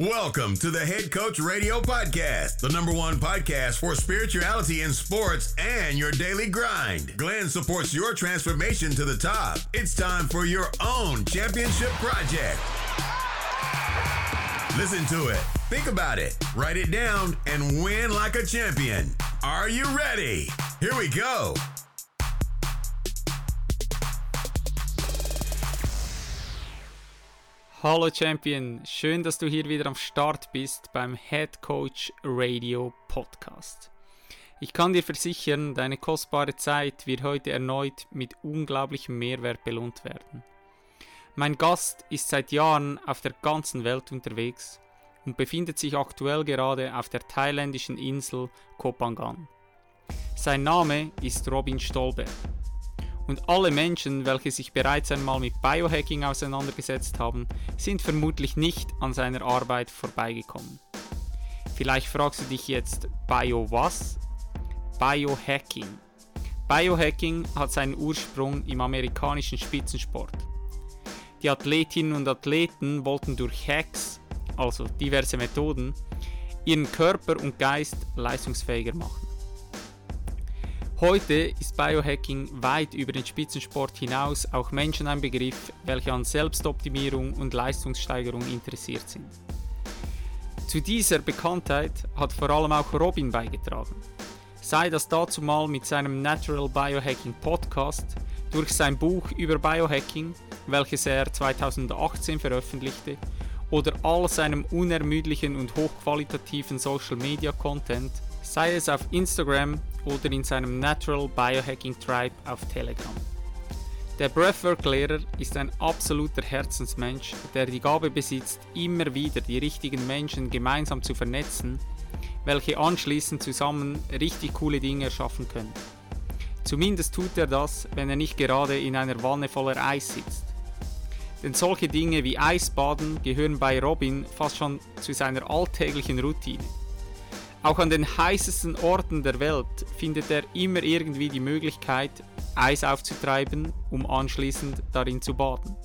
Welcome to the Head Coach Radio Podcast, the number one podcast for spirituality in sports and your daily grind. Glenn supports your transformation to the top. It's time for your own championship project. Listen to it, think about it, write it down, and win like a champion. Are you ready? Here we go. Hallo Champion, schön, dass du hier wieder am Start bist beim Head Coach Radio Podcast. Ich kann dir versichern, deine kostbare Zeit wird heute erneut mit unglaublichem Mehrwert belohnt werden. Mein Gast ist seit Jahren auf der ganzen Welt unterwegs und befindet sich aktuell gerade auf der thailändischen Insel Koh Phangan. Sein Name ist Robin Stolberg und alle Menschen, welche sich bereits einmal mit Biohacking auseinandergesetzt haben, sind vermutlich nicht an seiner Arbeit vorbeigekommen. Vielleicht fragst du dich jetzt, Bio was? Biohacking. Biohacking hat seinen Ursprung im amerikanischen Spitzensport. Die Athletinnen und Athleten wollten durch Hacks, also diverse Methoden, ihren Körper und Geist leistungsfähiger machen. Heute ist Biohacking weit über den Spitzensport hinaus auch Menschen ein Begriff, welche an Selbstoptimierung und Leistungssteigerung interessiert sind. Zu dieser Bekanntheit hat vor allem auch Robin beigetragen. Sei das dazu mal mit seinem Natural Biohacking Podcast, durch sein Buch über Biohacking, welches er 2018 veröffentlichte, oder all seinem unermüdlichen und hochqualitativen Social Media Content, sei es auf Instagram oder in seinem Natural Biohacking Tribe auf Telegram. Der Breathwork-Lehrer ist ein absoluter Herzensmensch, der die Gabe besitzt, immer wieder die richtigen Menschen gemeinsam zu vernetzen, welche anschließend zusammen richtig coole Dinge erschaffen können. Zumindest tut er das, wenn er nicht gerade in einer Wanne voller Eis sitzt. Denn solche Dinge wie Eisbaden gehören bei Robin fast schon zu seiner alltäglichen Routine. Auch an den heißesten Orten der Welt findet er immer irgendwie die Möglichkeit, Eis aufzutreiben, um anschließend darin zu baden.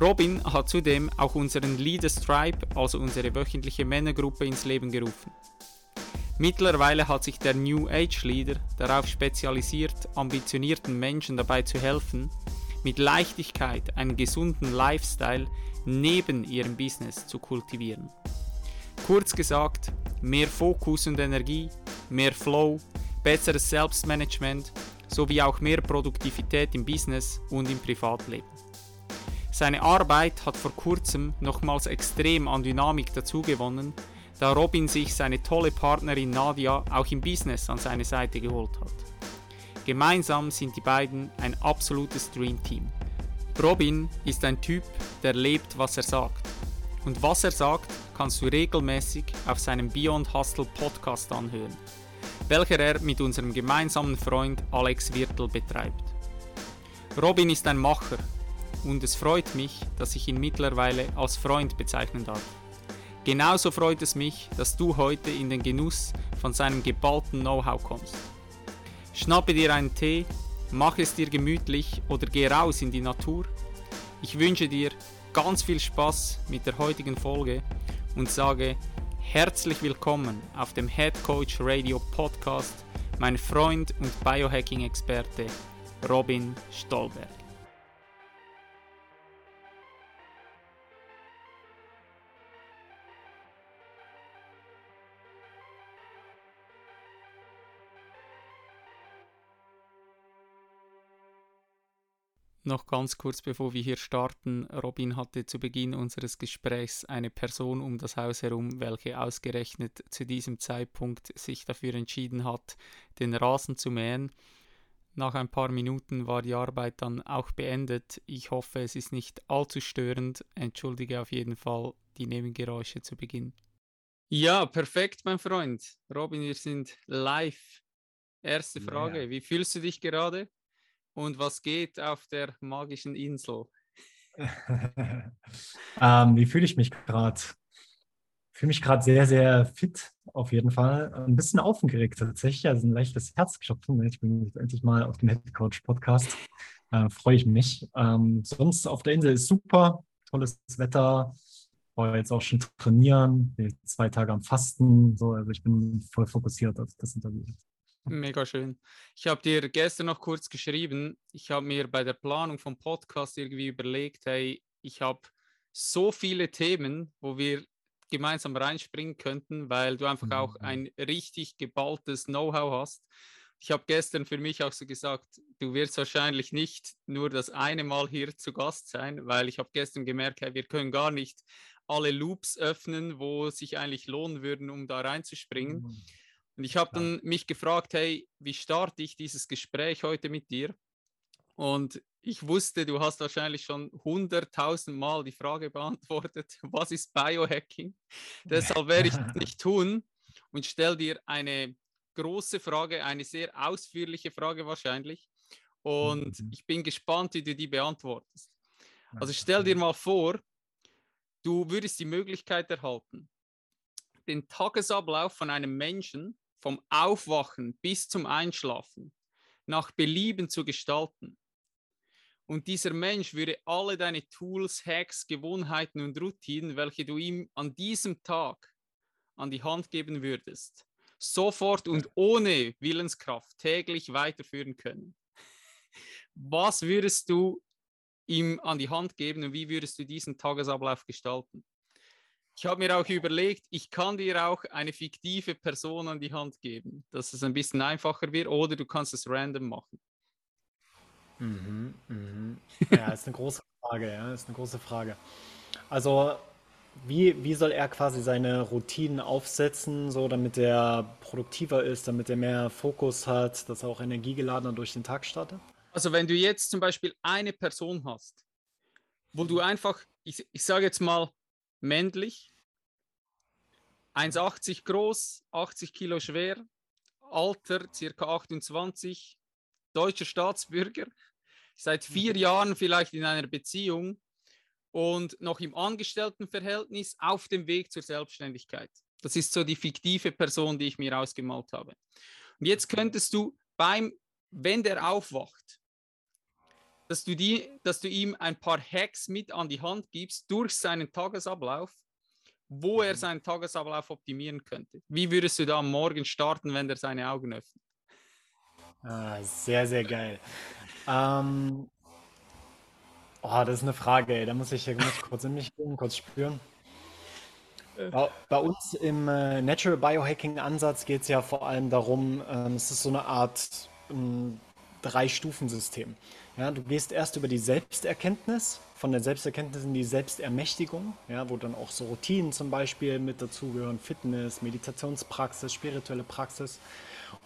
Robin hat zudem auch unseren Leaders Tribe, also unsere wöchentliche Männergruppe, ins Leben gerufen. Mittlerweile hat sich der New Age Leader darauf spezialisiert, ambitionierten Menschen dabei zu helfen, mit Leichtigkeit einen gesunden Lifestyle neben ihrem Business zu kultivieren. Kurz gesagt, mehr Fokus und Energie, mehr Flow, besseres Selbstmanagement sowie auch mehr Produktivität im Business und im Privatleben. Seine Arbeit hat vor kurzem nochmals extrem an Dynamik dazugewonnen, da Robin sich seine tolle Partnerin Nadia auch im Business an seine Seite geholt hat. Gemeinsam sind die beiden ein absolutes Dream Team. Robin ist ein Typ, der lebt, was er sagt. Und was er sagt, kannst du regelmäßig auf seinem Beyond Hustle Podcast anhören, welcher er mit unserem gemeinsamen Freund Alex Wirtel betreibt. Robin ist ein Macher und es freut mich, dass ich ihn mittlerweile als Freund bezeichnen darf. Genauso freut es mich, dass du heute in den Genuss von seinem geballten Know-how kommst. Schnappe dir einen Tee, mach es dir gemütlich oder geh raus in die Natur. Ich wünsche dir ganz viel Spaß mit der heutigen Folge und sage herzlich willkommen auf dem Head Coach Radio Podcast, mein Freund und Biohacking-Experte Robin Stolberg. Noch ganz kurz bevor wir hier starten, Robin hatte zu Beginn unseres Gesprächs eine Person um das Haus herum, welche ausgerechnet zu diesem Zeitpunkt sich dafür entschieden hat, den Rasen zu mähen. Nach ein paar Minuten war die Arbeit dann auch beendet. Ich hoffe, es ist nicht allzu störend. Entschuldige auf jeden Fall die Nebengeräusche zu Beginn. Ja, perfekt, mein Freund. Robin, wir sind live. Erste Frage, ja. wie fühlst du dich gerade? Und was geht auf der magischen Insel? ähm, wie fühle ich mich gerade? Ich fühle mich gerade sehr, sehr fit, auf jeden Fall. Ein bisschen aufgeregt tatsächlich, also ein leichtes Herzklopfen. Ich bin endlich mal auf dem Head Coach Podcast. Äh, Freue ich mich. Ähm, sonst auf der Insel ist super, tolles Wetter. war jetzt auch schon trainieren, zwei Tage am Fasten, so, also ich bin voll fokussiert auf das Interview. Mega schön. Ich habe dir gestern noch kurz geschrieben, ich habe mir bei der Planung vom Podcast irgendwie überlegt, hey, ich habe so viele Themen, wo wir gemeinsam reinspringen könnten, weil du einfach mhm. auch ein richtig geballtes Know-how hast. Ich habe gestern für mich auch so gesagt, du wirst wahrscheinlich nicht nur das eine Mal hier zu Gast sein, weil ich habe gestern gemerkt, hey, wir können gar nicht alle Loops öffnen, wo sich eigentlich lohnen würden, um da reinzuspringen. Mhm. Und ich habe dann mich gefragt, hey, wie starte ich dieses Gespräch heute mit dir? Und ich wusste, du hast wahrscheinlich schon hunderttausend Mal die Frage beantwortet, was ist Biohacking? Deshalb werde ich das nicht tun und stelle dir eine große Frage, eine sehr ausführliche Frage wahrscheinlich. Und mhm. ich bin gespannt, wie du die beantwortest. Also stell dir mal vor, du würdest die Möglichkeit erhalten, den Tagesablauf von einem Menschen vom Aufwachen bis zum Einschlafen nach Belieben zu gestalten. Und dieser Mensch würde alle deine Tools, Hacks, Gewohnheiten und Routinen, welche du ihm an diesem Tag an die Hand geben würdest, sofort und ohne Willenskraft täglich weiterführen können. Was würdest du ihm an die Hand geben und wie würdest du diesen Tagesablauf gestalten? Ich habe mir auch überlegt, ich kann dir auch eine fiktive Person an die Hand geben, dass es ein bisschen einfacher wird, oder du kannst es random machen. Mhm, mhm. Ja, ist eine große Frage, ja, ist eine große Frage. Also, wie, wie soll er quasi seine Routinen aufsetzen, so damit er produktiver ist, damit er mehr Fokus hat, dass er auch energiegeladener durch den Tag startet? Also, wenn du jetzt zum Beispiel eine Person hast, wo du einfach, ich, ich sage jetzt mal, männlich, 1,80 groß, 80 Kilo schwer, Alter circa 28, deutscher Staatsbürger, seit vier Jahren vielleicht in einer Beziehung. Und noch im Angestelltenverhältnis auf dem Weg zur Selbstständigkeit. Das ist so die fiktive Person, die ich mir ausgemalt habe. Und jetzt könntest du beim, wenn der aufwacht, dass du, die, dass du ihm ein paar Hacks mit an die Hand gibst durch seinen Tagesablauf, wo er mhm. seinen Tagesablauf optimieren könnte. Wie würdest du da am Morgen starten, wenn er seine Augen öffnet? Ah, sehr, sehr geil. Ähm, oh, das ist eine Frage, ey. Da muss ich, muss kurz in mich gehen, kurz spüren. Äh. Bei, bei uns im äh, Natural Biohacking-Ansatz geht es ja vor allem darum, ähm, es ist so eine Art ähm, Drei-Stufen-System. Ja, du gehst erst über die Selbsterkenntnis, von der Selbsterkenntnis in die Selbstermächtigung, ja, wo dann auch so Routinen zum Beispiel mit dazugehören, Fitness, Meditationspraxis, spirituelle Praxis,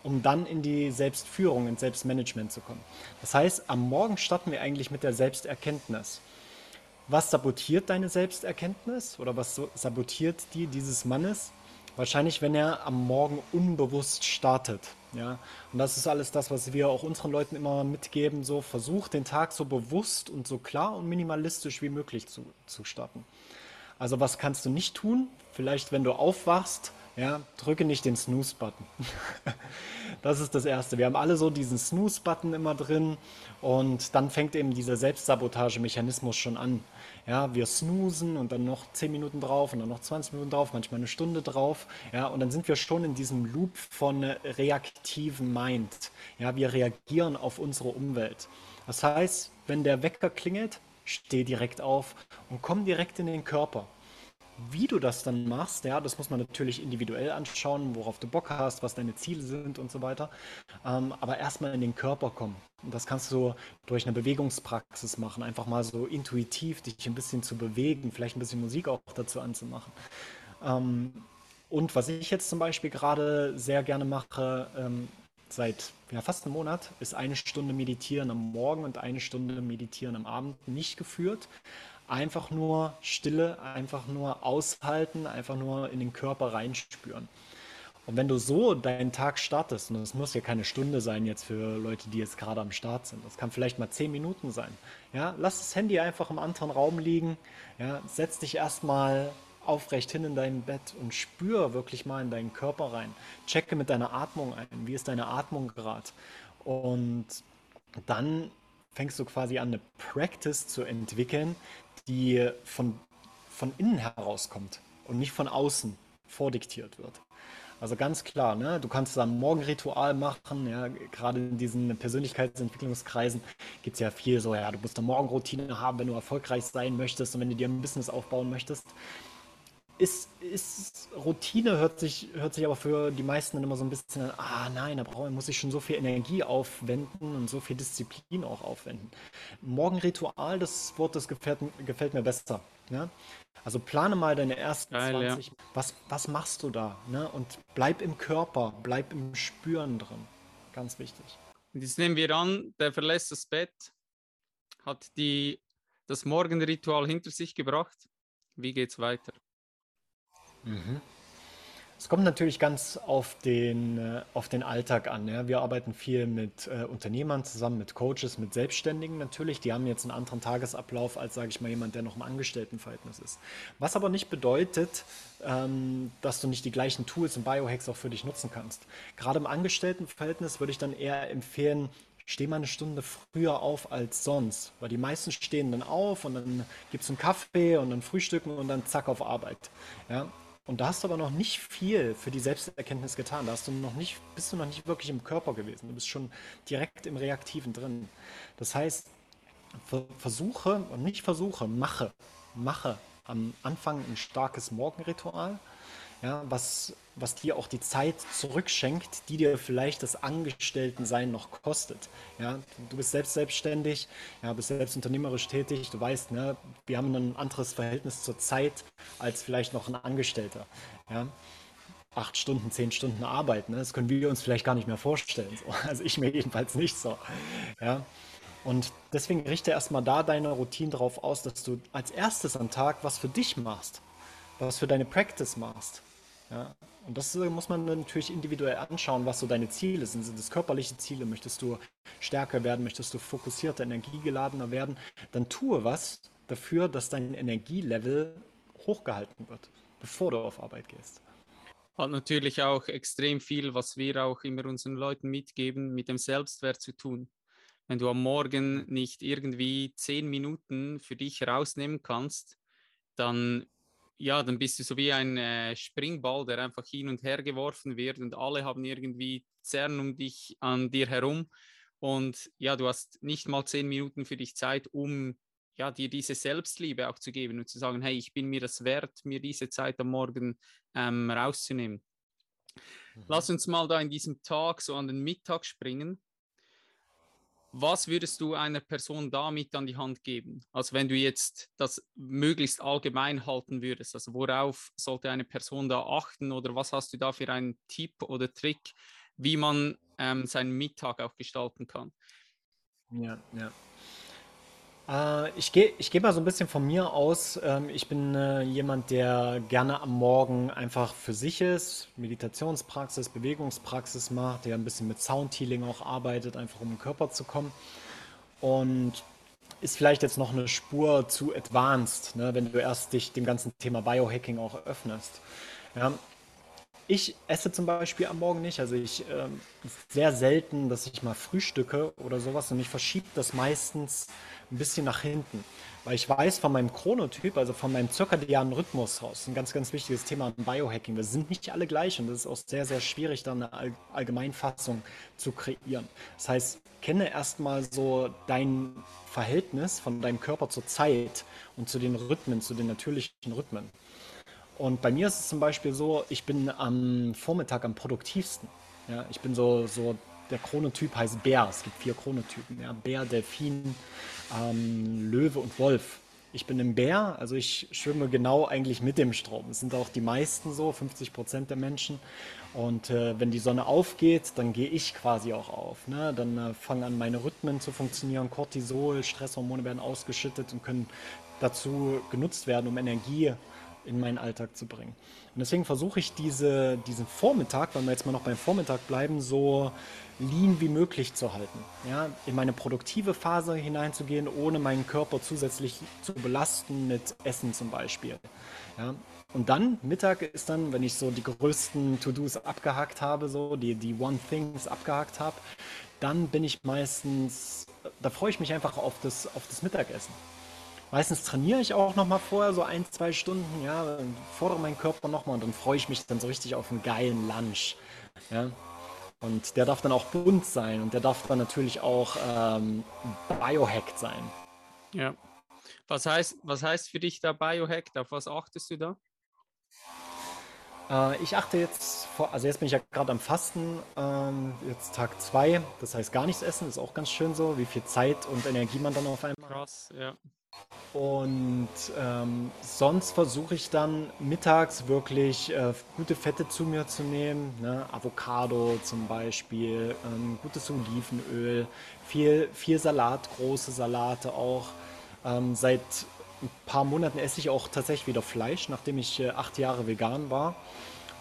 um dann in die Selbstführung, ins Selbstmanagement zu kommen. Das heißt, am Morgen starten wir eigentlich mit der Selbsterkenntnis. Was sabotiert deine Selbsterkenntnis oder was sabotiert die dieses Mannes? Wahrscheinlich, wenn er am Morgen unbewusst startet. Ja, und das ist alles das, was wir auch unseren Leuten immer mitgeben. So versuch den Tag so bewusst und so klar und minimalistisch wie möglich zu, zu starten. Also was kannst du nicht tun? Vielleicht, wenn du aufwachst, ja, drücke nicht den Snooze-Button. das ist das Erste. Wir haben alle so diesen Snooze-Button immer drin und dann fängt eben dieser Selbstsabotage-Mechanismus schon an. Ja, wir snoosen und dann noch 10 Minuten drauf und dann noch 20 Minuten drauf, manchmal eine Stunde drauf. Ja, und dann sind wir schon in diesem Loop von reaktiven Mind. Ja, wir reagieren auf unsere Umwelt. Das heißt, wenn der Wecker klingelt, steh direkt auf und komm direkt in den Körper. Wie du das dann machst, ja, das muss man natürlich individuell anschauen, worauf du Bock hast, was deine Ziele sind und so weiter. Ähm, aber erstmal in den Körper kommen. Und das kannst du durch eine Bewegungspraxis machen, einfach mal so intuitiv dich ein bisschen zu bewegen, vielleicht ein bisschen Musik auch dazu anzumachen. Ähm, und was ich jetzt zum Beispiel gerade sehr gerne mache, ähm, seit ja, fast einem Monat, ist eine Stunde Meditieren am Morgen und eine Stunde Meditieren am Abend nicht geführt, einfach nur Stille, einfach nur aushalten, einfach nur in den Körper reinspüren. Und wenn du so deinen Tag startest, und das muss ja keine Stunde sein jetzt für Leute, die jetzt gerade am Start sind, das kann vielleicht mal zehn Minuten sein. Ja, lass das Handy einfach im anderen Raum liegen, ja, setz dich erstmal aufrecht hin in dein Bett und spür wirklich mal in deinen Körper rein. Checke mit deiner Atmung ein. Wie ist deine Atmung gerade? Und dann fängst du quasi an, eine Practice zu entwickeln, die von von innen herauskommt und nicht von außen vordiktiert wird. Also ganz klar, ne? du kannst ein Morgenritual machen, ja? gerade in diesen Persönlichkeitsentwicklungskreisen gibt es ja viel so, ja, du musst eine Morgenroutine haben, wenn du erfolgreich sein möchtest und wenn du dir ein Business aufbauen möchtest ist, ist Routine hört sich, hört sich aber für die meisten dann immer so ein bisschen an, ah nein, da braucht, muss ich schon so viel Energie aufwenden und so viel Disziplin auch aufwenden. Morgenritual, das Wort, das gefällt, gefällt mir besser. Ne? Also plane mal deine ersten Geil, 20. Ja. Was, was machst du da? Ne? Und bleib im Körper, bleib im Spüren drin. Ganz wichtig. Jetzt nehmen wir an, der verlässt das Bett, hat die, das Morgenritual hinter sich gebracht. Wie geht's weiter? Mhm. Es kommt natürlich ganz auf den, äh, auf den Alltag an. Ja. Wir arbeiten viel mit äh, Unternehmern zusammen, mit Coaches, mit Selbstständigen natürlich. Die haben jetzt einen anderen Tagesablauf als, sage ich mal, jemand, der noch im Angestelltenverhältnis ist. Was aber nicht bedeutet, ähm, dass du nicht die gleichen Tools und Biohacks auch für dich nutzen kannst. Gerade im Angestelltenverhältnis würde ich dann eher empfehlen, steh mal eine Stunde früher auf als sonst. Weil die meisten stehen dann auf und dann gibt es einen Kaffee und dann Frühstücken und dann zack auf Arbeit. Ja? Und da hast du aber noch nicht viel für die Selbsterkenntnis getan. Da hast du noch nicht, bist du noch nicht wirklich im Körper gewesen. Du bist schon direkt im Reaktiven drin. Das heißt, versuche und nicht versuche, mache, mache am Anfang ein starkes Morgenritual ja, was, was dir auch die Zeit zurückschenkt, die dir vielleicht das Angestelltensein noch kostet. Ja, du bist selbst selbstständig, ja, bist selbst unternehmerisch tätig, du weißt, ne, wir haben ein anderes Verhältnis zur Zeit als vielleicht noch ein Angestellter. Ja. Acht Stunden, zehn Stunden Arbeit, ne, das können wir uns vielleicht gar nicht mehr vorstellen. So. Also ich mir jedenfalls nicht so. Ja. Und deswegen richte erstmal da deine Routine darauf aus, dass du als erstes am Tag was für dich machst, was für deine Practice machst. Ja, und das äh, muss man natürlich individuell anschauen, was so deine Ziele sind. Sind es körperliche Ziele? Möchtest du stärker werden? Möchtest du fokussierter, energiegeladener werden? Dann tue was dafür, dass dein Energielevel hochgehalten wird, bevor du auf Arbeit gehst. Hat natürlich auch extrem viel, was wir auch immer unseren Leuten mitgeben, mit dem Selbstwert zu tun. Wenn du am Morgen nicht irgendwie zehn Minuten für dich rausnehmen kannst, dann ja, dann bist du so wie ein äh, Springball, der einfach hin und her geworfen wird und alle haben irgendwie Zerren um dich an dir herum. Und ja, du hast nicht mal zehn Minuten für dich Zeit, um ja, dir diese Selbstliebe auch zu geben und zu sagen, hey, ich bin mir das wert, mir diese Zeit am Morgen ähm, rauszunehmen. Mhm. Lass uns mal da in diesem Tag so an den Mittag springen was würdest du einer Person damit an die Hand geben? Also wenn du jetzt das möglichst allgemein halten würdest, also worauf sollte eine Person da achten oder was hast du da für einen Tipp oder Trick, wie man ähm, seinen Mittag auch gestalten kann? Ja, ja. Äh, ich gehe ich geh mal so ein bisschen von mir aus. Ähm, ich bin äh, jemand, der gerne am Morgen einfach für sich ist, Meditationspraxis, Bewegungspraxis macht, der ein bisschen mit Soundhealing auch arbeitet, einfach um den Körper zu kommen. Und ist vielleicht jetzt noch eine Spur zu advanced, ne, wenn du erst dich dem ganzen Thema Biohacking auch öffnest. Ja, ich esse zum Beispiel am Morgen nicht. Also ich ähm, sehr selten, dass ich mal frühstücke oder sowas und ich verschiebe das meistens ein bisschen nach hinten. Weil ich weiß von meinem Chronotyp, also von meinem zirkadianen Rhythmus aus, ein ganz, ganz wichtiges Thema im Biohacking. Wir sind nicht alle gleich und das ist auch sehr, sehr schwierig, da eine Allgemeinfassung zu kreieren. Das heißt, kenne erstmal so dein Verhältnis von deinem Körper zur Zeit und zu den Rhythmen, zu den natürlichen Rhythmen. Und bei mir ist es zum Beispiel so, ich bin am Vormittag am produktivsten. Ja, ich bin so, so, der Chronotyp heißt Bär. Es gibt vier Chronotypen. Ja, Bär, Delfin, ähm, Löwe und Wolf. Ich bin im Bär, also ich schwimme genau eigentlich mit dem Strom. Es sind auch die meisten so, 50 Prozent der Menschen. Und äh, wenn die Sonne aufgeht, dann gehe ich quasi auch auf. Ne? Dann äh, fangen an meine Rhythmen zu funktionieren. Cortisol, Stresshormone werden ausgeschüttet und können dazu genutzt werden, um Energie in meinen Alltag zu bringen. Und deswegen versuche ich diese, diesen Vormittag, wenn wir jetzt mal noch beim Vormittag bleiben, so lean wie möglich zu halten. Ja, in meine produktive Phase hineinzugehen, ohne meinen Körper zusätzlich zu belasten mit Essen zum Beispiel. Ja, und dann, Mittag ist dann, wenn ich so die größten To-Dos abgehakt habe, so die, die One-Things abgehakt habe, dann bin ich meistens, da freue ich mich einfach auf das, auf das Mittagessen. Meistens trainiere ich auch nochmal vorher, so ein, zwei Stunden, ja, fordere meinen Körper nochmal und dann freue ich mich dann so richtig auf einen geilen Lunch. Ja. Und der darf dann auch bunt sein und der darf dann natürlich auch ähm, biohacked sein. Ja. Was heißt, was heißt für dich da biohacked? Auf was achtest du da? Äh, ich achte jetzt, vor, also jetzt bin ich ja gerade am Fasten, ähm, jetzt Tag 2, das heißt gar nichts essen, ist auch ganz schön so, wie viel Zeit und Energie man dann auf einmal. Krass, ja. Und ähm, sonst versuche ich dann mittags wirklich äh, gute Fette zu mir zu nehmen. Ne? Avocado zum Beispiel, ähm, gutes Olivenöl, viel, viel Salat, große Salate auch. Ähm, seit ein paar Monaten esse ich auch tatsächlich wieder Fleisch, nachdem ich äh, acht Jahre vegan war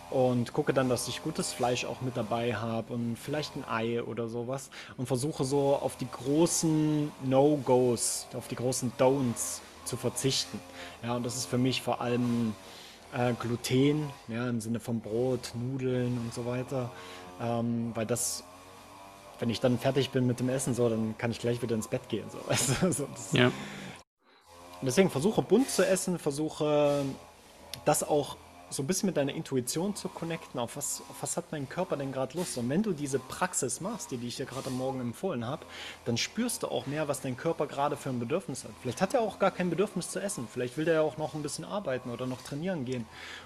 und gucke dann, dass ich gutes Fleisch auch mit dabei habe und vielleicht ein Ei oder sowas und versuche so auf die großen No-Gos, auf die großen Don'ts zu verzichten. Ja, und das ist für mich vor allem äh, Gluten, ja, im Sinne von Brot, Nudeln und so weiter, ähm, weil das wenn ich dann fertig bin mit dem Essen, so, dann kann ich gleich wieder ins Bett gehen. So, weißt du? so, ja. deswegen versuche bunt zu essen, versuche das auch so ein bisschen mit deiner Intuition zu connecten, auf was, auf was hat mein Körper denn gerade Lust. Und wenn du diese Praxis machst, die, die ich dir gerade am Morgen empfohlen habe, dann spürst du auch mehr, was dein Körper gerade für ein Bedürfnis hat. Vielleicht hat er auch gar kein Bedürfnis zu essen. Vielleicht will der ja auch noch ein bisschen arbeiten oder noch trainieren gehen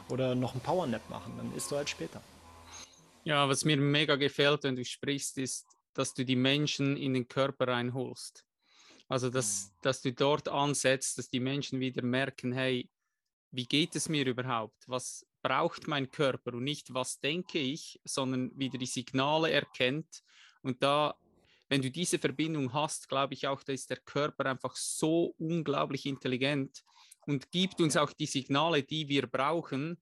oder noch einen Powernap machen. Dann isst du halt später. Ja, was mir mega gefällt, wenn du sprichst, ist, dass du die Menschen in den Körper reinholst. Also, dass, mhm. dass du dort ansetzt, dass die Menschen wieder merken, hey, wie geht es mir überhaupt? Was braucht mein Körper und nicht, was denke ich, sondern wieder die Signale erkennt. Und da, wenn du diese Verbindung hast, glaube ich auch, da ist der Körper einfach so unglaublich intelligent und gibt uns auch die Signale, die wir brauchen,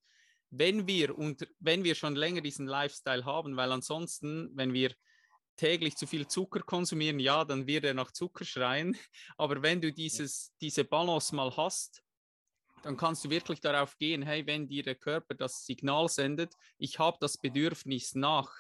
wenn wir und wenn wir schon länger diesen Lifestyle haben, weil ansonsten, wenn wir täglich zu viel Zucker konsumieren, ja, dann wird er nach Zucker schreien. Aber wenn du dieses, diese Balance mal hast, dann kannst du wirklich darauf gehen, hey, wenn dir der Körper das Signal sendet, ich habe das Bedürfnis nach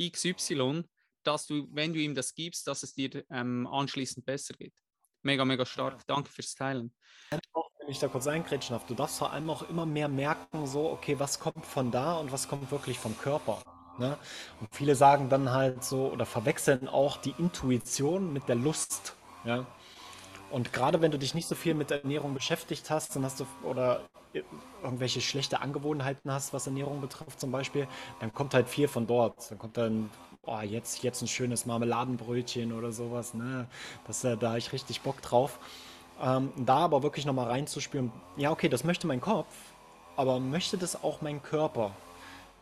XY, dass du, wenn du ihm das gibst, dass es dir ähm, anschließend besser geht. Mega, mega stark. Danke fürs Teilen. Wenn ich da kurz eingrätschen darf, du darfst vor allem auch immer mehr merken, so, okay, was kommt von da und was kommt wirklich vom Körper. Ne? Und viele sagen dann halt so oder verwechseln auch die Intuition mit der Lust. Ja? Und gerade wenn du dich nicht so viel mit Ernährung beschäftigt hast, dann hast du oder irgendwelche schlechte Angewohnheiten hast, was Ernährung betrifft zum Beispiel, dann kommt halt viel von dort. Dann kommt dann, oh, jetzt, jetzt ein schönes Marmeladenbrötchen oder sowas. Ne? Das, da habe ich richtig Bock drauf. Ähm, da aber wirklich nochmal reinzuspüren, ja, okay, das möchte mein Kopf, aber möchte das auch mein Körper?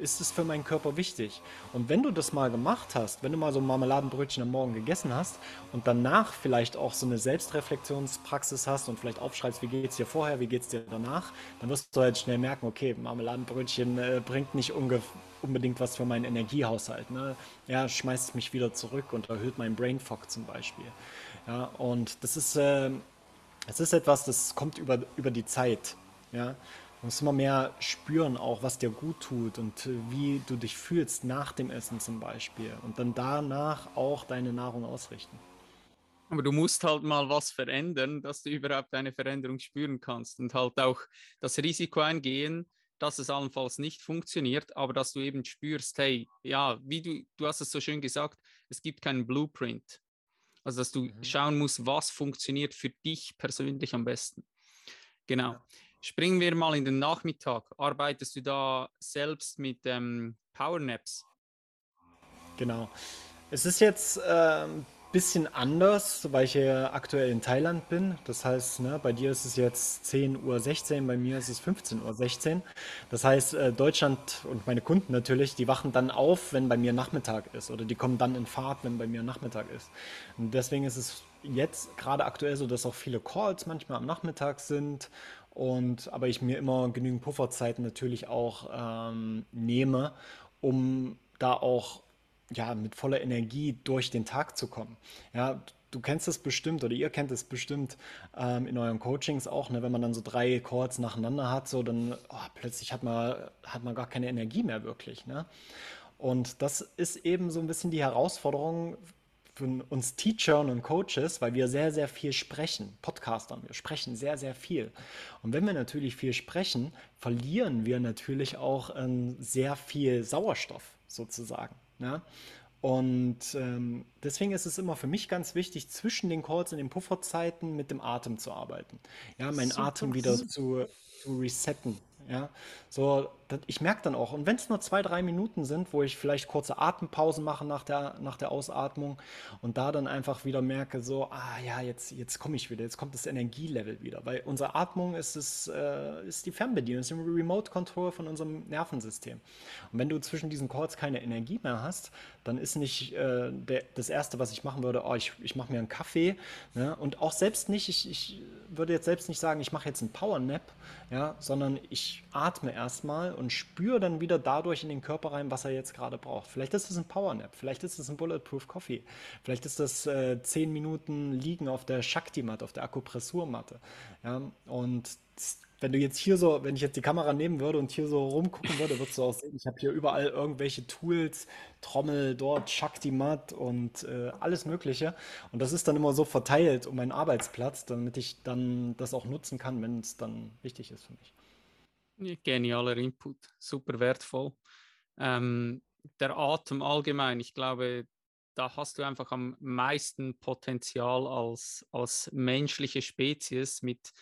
Ist es für meinen Körper wichtig. Und wenn du das mal gemacht hast, wenn du mal so ein Marmeladenbrötchen am Morgen gegessen hast und danach vielleicht auch so eine Selbstreflexionspraxis hast und vielleicht aufschreibst, wie geht es dir vorher, wie geht es dir danach, dann wirst du halt schnell merken, okay, Marmeladenbrötchen äh, bringt nicht unbedingt was für meinen Energiehaushalt. Ne? Ja, schmeißt mich wieder zurück und erhöht meinen Brain Fog zum Beispiel. Ja, und das ist, äh, das ist etwas, das kommt über, über die Zeit. Ja, Du musst immer mehr spüren, auch was dir gut tut und wie du dich fühlst nach dem Essen zum Beispiel. Und dann danach auch deine Nahrung ausrichten. Aber du musst halt mal was verändern, dass du überhaupt eine Veränderung spüren kannst und halt auch das Risiko eingehen, dass es allenfalls nicht funktioniert, aber dass du eben spürst, hey, ja, wie du, du hast es so schön gesagt, es gibt keinen Blueprint. Also, dass du mhm. schauen musst, was funktioniert für dich persönlich am besten. Genau. Ja. Springen wir mal in den Nachmittag. Arbeitest du da selbst mit ähm, Powernaps? Genau. Es ist jetzt ein ähm, bisschen anders, weil ich ja aktuell in Thailand bin. Das heißt, ne, bei dir ist es jetzt 10.16 Uhr, bei mir ist es 15.16 Uhr. Das heißt, äh, Deutschland und meine Kunden natürlich, die wachen dann auf, wenn bei mir Nachmittag ist. Oder die kommen dann in Fahrt, wenn bei mir Nachmittag ist. Und deswegen ist es jetzt gerade aktuell so, dass auch viele Calls manchmal am Nachmittag sind und aber ich mir immer genügend Pufferzeiten natürlich auch ähm, nehme, um da auch ja, mit voller Energie durch den Tag zu kommen. Ja, du kennst es bestimmt oder ihr kennt es bestimmt ähm, in euren Coachings auch, ne, wenn man dann so drei Calls nacheinander hat, so dann oh, plötzlich hat man, hat man gar keine Energie mehr wirklich. Ne? Und das ist eben so ein bisschen die Herausforderung von uns Teachern und Coaches, weil wir sehr, sehr viel sprechen, Podcastern, wir sprechen sehr, sehr viel. Und wenn wir natürlich viel sprechen, verlieren wir natürlich auch ähm, sehr viel Sauerstoff sozusagen. Ja? Und ähm, deswegen ist es immer für mich ganz wichtig, zwischen den Calls und den Pufferzeiten mit dem Atem zu arbeiten. Ja, meinen Atem wieder zu, zu resetten. Ja, so, ich merke dann auch, und wenn es nur zwei, drei Minuten sind, wo ich vielleicht kurze Atempausen mache nach der, nach der Ausatmung und da dann einfach wieder merke, so, ah ja, jetzt, jetzt komme ich wieder, jetzt kommt das Energielevel wieder, weil unsere Atmung ist, es, äh, ist die Fernbedienung, ist die Remote Control von unserem Nervensystem. Und wenn du zwischen diesen Calls keine Energie mehr hast, dann ist nicht äh, der, das Erste, was ich machen würde, oh, ich, ich mache mir einen Kaffee. Ne? Und auch selbst nicht, ich, ich würde jetzt selbst nicht sagen, ich mache jetzt einen Power Nap, ja, sondern ich atme erstmal und spüre dann wieder dadurch in den Körper rein, was er jetzt gerade braucht. Vielleicht ist es ein Power Nap, vielleicht ist es ein Bulletproof Coffee, vielleicht ist das äh, zehn Minuten Liegen auf der Shakti-Matte, auf der Akupressurmatte. Ja, und wenn du jetzt hier so, wenn ich jetzt die Kamera nehmen würde und hier so rumgucken würde, würdest du auch sehen, ich habe hier überall irgendwelche Tools, Trommel dort, Shakti-Mat und äh, alles Mögliche. Und das ist dann immer so verteilt um meinen Arbeitsplatz, damit ich dann das auch nutzen kann, wenn es dann wichtig ist für mich. Genialer Input, super wertvoll. Ähm, der Atem allgemein, ich glaube, da hast du einfach am meisten Potenzial als, als menschliche Spezies mit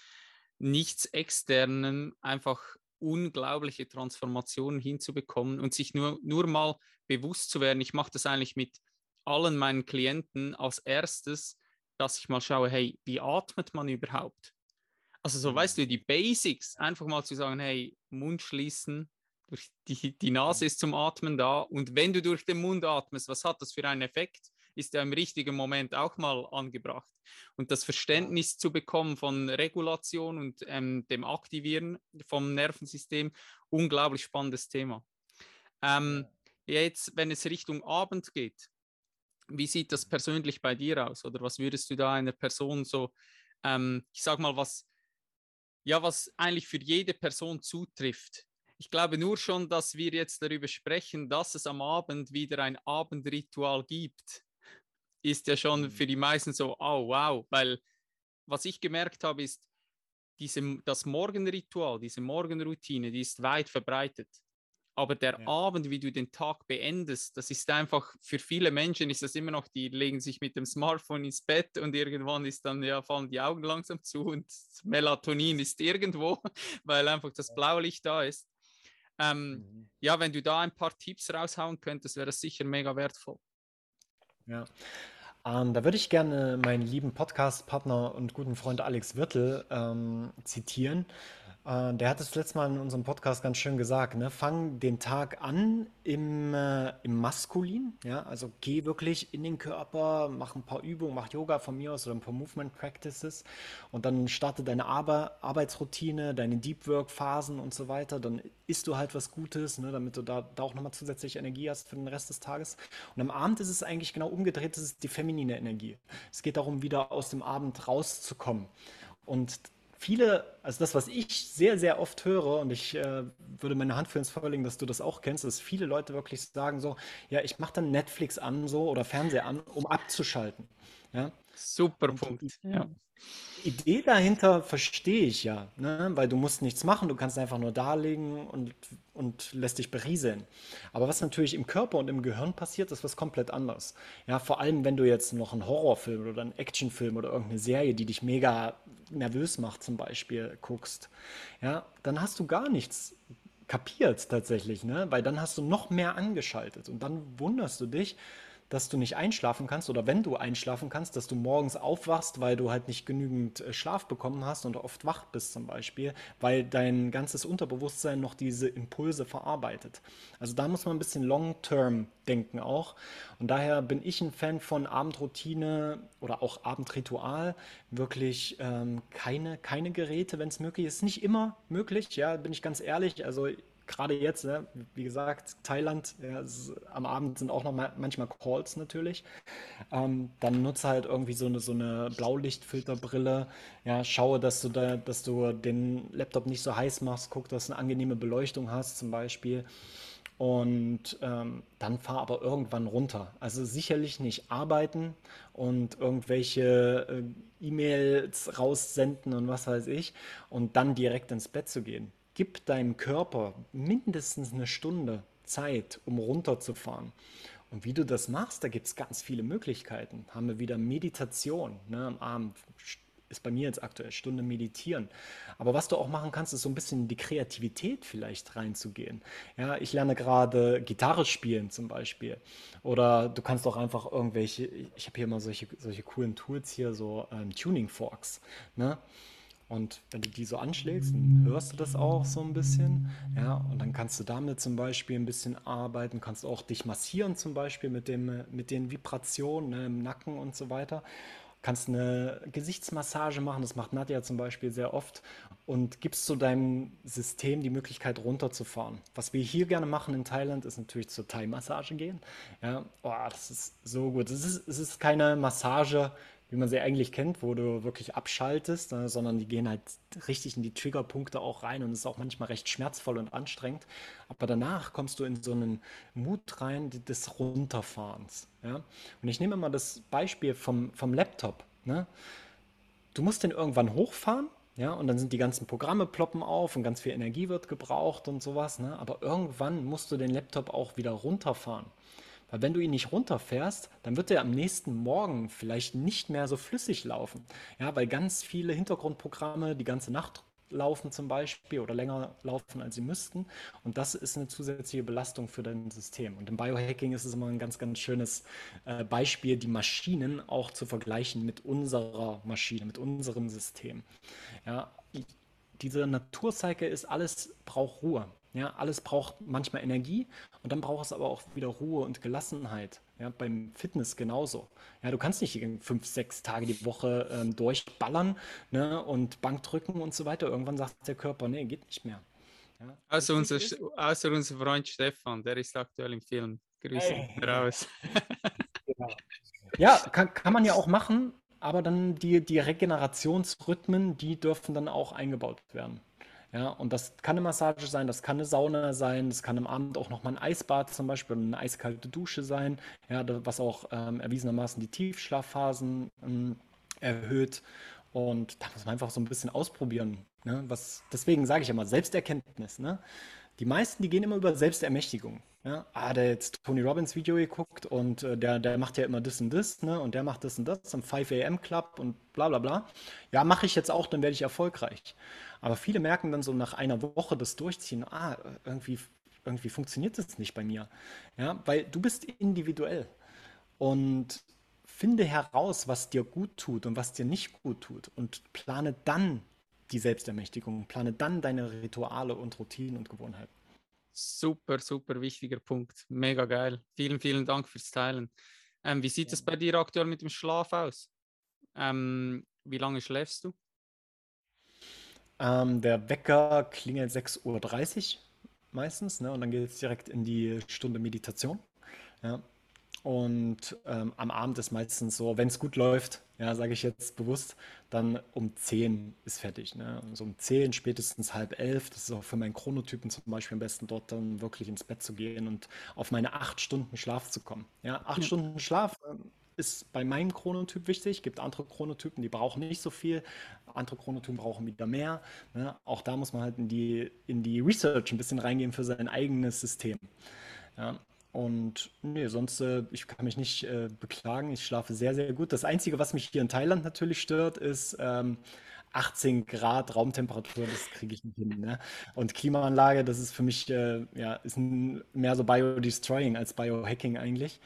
nichts Externen einfach unglaubliche Transformationen hinzubekommen und sich nur, nur mal bewusst zu werden. Ich mache das eigentlich mit allen meinen Klienten als erstes, dass ich mal schaue, hey, wie atmet man überhaupt? Also so, weißt du, die Basics, einfach mal zu sagen, hey, Mund schließen, die, die Nase ist zum Atmen da und wenn du durch den Mund atmest, was hat das für einen Effekt? ist ja im richtigen Moment auch mal angebracht. Und das Verständnis zu bekommen von Regulation und ähm, dem Aktivieren vom Nervensystem, unglaublich spannendes Thema. Ähm, jetzt, wenn es Richtung Abend geht, wie sieht das persönlich bei dir aus? Oder was würdest du da einer Person so, ähm, ich sag mal, was, ja, was eigentlich für jede Person zutrifft? Ich glaube nur schon, dass wir jetzt darüber sprechen, dass es am Abend wieder ein Abendritual gibt ist ja schon mhm. für die meisten so, oh wow, weil was ich gemerkt habe, ist, diese, das Morgenritual, diese Morgenroutine, die ist weit verbreitet. Aber der ja. Abend, wie du den Tag beendest, das ist einfach, für viele Menschen ist das immer noch, die legen sich mit dem Smartphone ins Bett und irgendwann ist dann, ja, fallen die Augen langsam zu und Melatonin ist irgendwo, weil einfach das Blaulicht da ist. Ähm, mhm. Ja, wenn du da ein paar Tipps raushauen könntest, wäre das sicher mega wertvoll. Ja. Ähm, da würde ich gerne meinen lieben Podcast-Partner und guten Freund Alex Wirtel ähm, zitieren. Äh, der hat es letztes Mal in unserem Podcast ganz schön gesagt, ne? Fang den Tag an im, äh, im Maskulin, ja, also geh wirklich in den Körper, mach ein paar Übungen, mach Yoga von mir aus oder ein paar Movement Practices und dann starte deine Ar Arbeitsroutine, deine Deep Work Phasen und so weiter. Dann isst du halt was Gutes, ne, damit du da, da auch nochmal zusätzlich Energie hast für den Rest des Tages. Und am Abend ist es eigentlich genau umgedreht, das ist die feminine Energie. Es geht darum, wieder aus dem Abend rauszukommen. Und viele, also das, was ich sehr, sehr oft höre, und ich äh, würde meine Hand für ins Feuer legen, dass du das auch kennst, dass viele Leute wirklich sagen so, ja, ich mache dann Netflix an so oder Fernseher an, um abzuschalten. Ja? Super Punkt. Ja. Idee dahinter verstehe ich ja, ne? weil du musst nichts machen, du kannst einfach nur darlegen und, und lässt dich berieseln. Aber was natürlich im Körper und im Gehirn passiert, ist was komplett anderes. Ja, vor allem, wenn du jetzt noch einen Horrorfilm oder einen Actionfilm oder irgendeine Serie, die dich mega nervös macht zum Beispiel, guckst, ja, dann hast du gar nichts kapiert tatsächlich, ne? weil dann hast du noch mehr angeschaltet und dann wunderst du dich, dass du nicht einschlafen kannst oder wenn du einschlafen kannst, dass du morgens aufwachst, weil du halt nicht genügend äh, Schlaf bekommen hast und oft wach bist zum Beispiel, weil dein ganzes Unterbewusstsein noch diese Impulse verarbeitet. Also da muss man ein bisschen long-term denken auch. Und daher bin ich ein Fan von Abendroutine oder auch Abendritual. Wirklich ähm, keine, keine Geräte, wenn es möglich ist. Nicht immer möglich, ja, bin ich ganz ehrlich. Also gerade jetzt, ne, wie gesagt, Thailand, ja, ist, am Abend sind auch noch mal, manchmal Calls natürlich. Ähm, dann nutze halt irgendwie so eine, so eine Blaulichtfilterbrille. Ja, schaue, dass du da, dass du den Laptop nicht so heiß machst, guck, dass du eine angenehme Beleuchtung hast, zum Beispiel. Und ähm, dann fahr aber irgendwann runter. Also sicherlich nicht arbeiten und irgendwelche äh, E-Mails raussenden und was weiß ich und dann direkt ins Bett zu gehen. Gib deinem Körper mindestens eine Stunde Zeit, um runterzufahren. Und wie du das machst, da gibt es ganz viele Möglichkeiten. Haben wir wieder Meditation ne, am Abend, ist bei mir jetzt aktuell Stunde meditieren. Aber was du auch machen kannst, ist so ein bisschen in die Kreativität vielleicht reinzugehen. Ja, ich lerne gerade Gitarre spielen zum Beispiel. Oder du kannst auch einfach irgendwelche, ich habe hier immer solche, solche coolen Tools hier, so ähm, Tuning Forks. Ne? Und wenn du die so anschlägst, dann hörst du das auch so ein bisschen. Ja, und dann kannst du damit zum Beispiel ein bisschen arbeiten, kannst auch dich massieren zum Beispiel mit, dem, mit den Vibrationen ne, im Nacken und so weiter. Kannst eine Gesichtsmassage machen, das macht Nadja zum Beispiel sehr oft und gibst zu deinem System die Möglichkeit runterzufahren. Was wir hier gerne machen in Thailand, ist natürlich zur Thai-Massage gehen. Ja, oh, das ist so gut. Es ist, es ist keine Massage, wie man sie eigentlich kennt, wo du wirklich abschaltest, ne, sondern die gehen halt richtig in die Triggerpunkte auch rein und es ist auch manchmal recht schmerzvoll und anstrengend. Aber danach kommst du in so einen Mut rein des Runterfahrens. Ja? Und ich nehme mal das Beispiel vom, vom Laptop. Ne? Du musst den irgendwann hochfahren, ja, und dann sind die ganzen Programme ploppen auf und ganz viel Energie wird gebraucht und sowas. Ne? Aber irgendwann musst du den Laptop auch wieder runterfahren. Weil wenn du ihn nicht runterfährst, dann wird er am nächsten Morgen vielleicht nicht mehr so flüssig laufen. Ja, weil ganz viele Hintergrundprogramme die ganze Nacht laufen zum Beispiel oder länger laufen, als sie müssten. Und das ist eine zusätzliche Belastung für dein System. Und im Biohacking ist es immer ein ganz, ganz schönes äh, Beispiel, die Maschinen auch zu vergleichen mit unserer Maschine, mit unserem System. Ja, diese Naturcycle ist alles, braucht Ruhe. Ja, alles braucht manchmal Energie und dann braucht es aber auch wieder Ruhe und Gelassenheit. Ja, beim Fitness genauso. Ja, du kannst nicht fünf, sechs Tage die Woche ähm, durchballern ne, und Bankdrücken und so weiter. Irgendwann sagt der Körper, nee, geht nicht mehr. Ja, außer, unser, außer unser Freund Stefan, der ist aktuell im Film. Grüße hey. raus. genau. Ja, kann, kann man ja auch machen, aber dann die, die Regenerationsrhythmen, die dürfen dann auch eingebaut werden. Ja, und das kann eine Massage sein, das kann eine Sauna sein, das kann am Abend auch nochmal ein Eisbad zum Beispiel, eine eiskalte Dusche sein, ja, was auch ähm, erwiesenermaßen die Tiefschlafphasen ähm, erhöht. Und da muss man einfach so ein bisschen ausprobieren. Ne? Was, deswegen sage ich immer, Selbsterkenntnis. Ne? Die meisten, die gehen immer über Selbstermächtigung. Ja? Ah, der jetzt Tony Robbins Video geguckt und äh, der, der macht ja immer das und das, ne? Und der macht das und das am 5 AM Club und bla bla bla. Ja, mache ich jetzt auch, dann werde ich erfolgreich. Aber viele merken dann so nach einer Woche das Durchziehen, ah, irgendwie, irgendwie funktioniert das nicht bei mir. Ja, weil du bist individuell. Und finde heraus, was dir gut tut und was dir nicht gut tut und plane dann die Selbstermächtigung, plane dann deine Rituale und Routinen und Gewohnheiten. Super, super wichtiger Punkt. Mega geil. Vielen, vielen Dank fürs Teilen. Ähm, wie sieht es ja. bei dir aktuell mit dem Schlaf aus? Ähm, wie lange schläfst du? Ähm, der Wecker klingelt 6.30 Uhr meistens, ne? Und dann geht es direkt in die Stunde Meditation. Ja. Und ähm, am Abend ist meistens so, wenn es gut läuft, ja, sage ich jetzt bewusst, dann um 10 ist fertig. Ne? So um 10, spätestens halb elf. Das ist auch für meinen Chronotypen zum Beispiel am besten dort dann wirklich ins Bett zu gehen und auf meine acht Stunden Schlaf zu kommen. Ja, acht ja. Stunden Schlaf ähm, ist bei meinem Chronotyp wichtig. Es gibt andere Chronotypen, die brauchen nicht so viel. Andere Chronotypen brauchen wieder mehr. Ne? Auch da muss man halt in die, in die Research ein bisschen reingehen für sein eigenes System. Ja? Und nee, sonst, äh, ich kann mich nicht äh, beklagen. Ich schlafe sehr, sehr gut. Das Einzige, was mich hier in Thailand natürlich stört, ist ähm, 18 Grad Raumtemperatur, das kriege ich nicht hin. Ne? Und Klimaanlage, das ist für mich, äh, ja, ist mehr so Bio-Destroying als Biohacking eigentlich.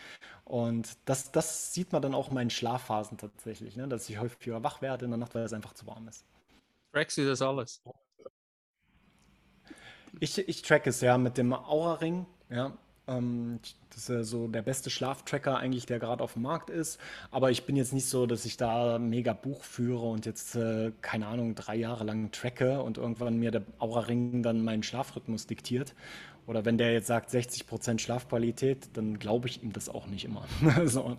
Und das, das sieht man dann auch in meinen Schlafphasen tatsächlich, ne? dass ich häufiger wach werde in der Nacht, weil es einfach zu warm ist. Trackst du das alles? Ich, ich track es ja mit dem Aura-Ring, ja. Ähm, das ist so der beste Schlaftracker eigentlich, der gerade auf dem Markt ist. Aber ich bin jetzt nicht so, dass ich da mega Buch führe und jetzt, äh, keine Ahnung, drei Jahre lang tracke und irgendwann mir der Aura-Ring dann meinen Schlafrhythmus diktiert. Oder wenn der jetzt sagt 60% Schlafqualität, dann glaube ich ihm das auch nicht immer. so,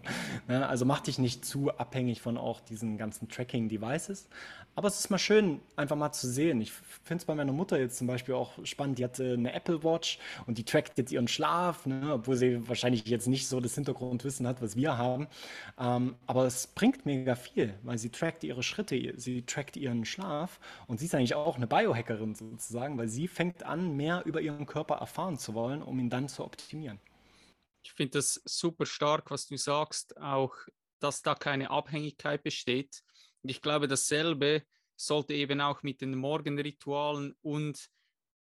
ne? Also mach dich nicht zu abhängig von auch diesen ganzen Tracking-Devices. Aber es ist mal schön, einfach mal zu sehen. Ich finde es bei meiner Mutter jetzt zum Beispiel auch spannend. Die hatte eine Apple Watch und die trackt jetzt ihren Schlaf, ne? obwohl sie wahrscheinlich jetzt nicht so das Hintergrundwissen hat, was wir haben. Ähm, aber es bringt mega viel, weil sie trackt ihre Schritte, sie trackt ihren Schlaf und sie ist eigentlich auch eine Biohackerin sozusagen, weil sie fängt an, mehr über ihren Körper erfahren zu wollen, um ihn dann zu optimieren. Ich finde das super stark, was du sagst, auch dass da keine Abhängigkeit besteht und ich glaube, dasselbe sollte eben auch mit den Morgenritualen und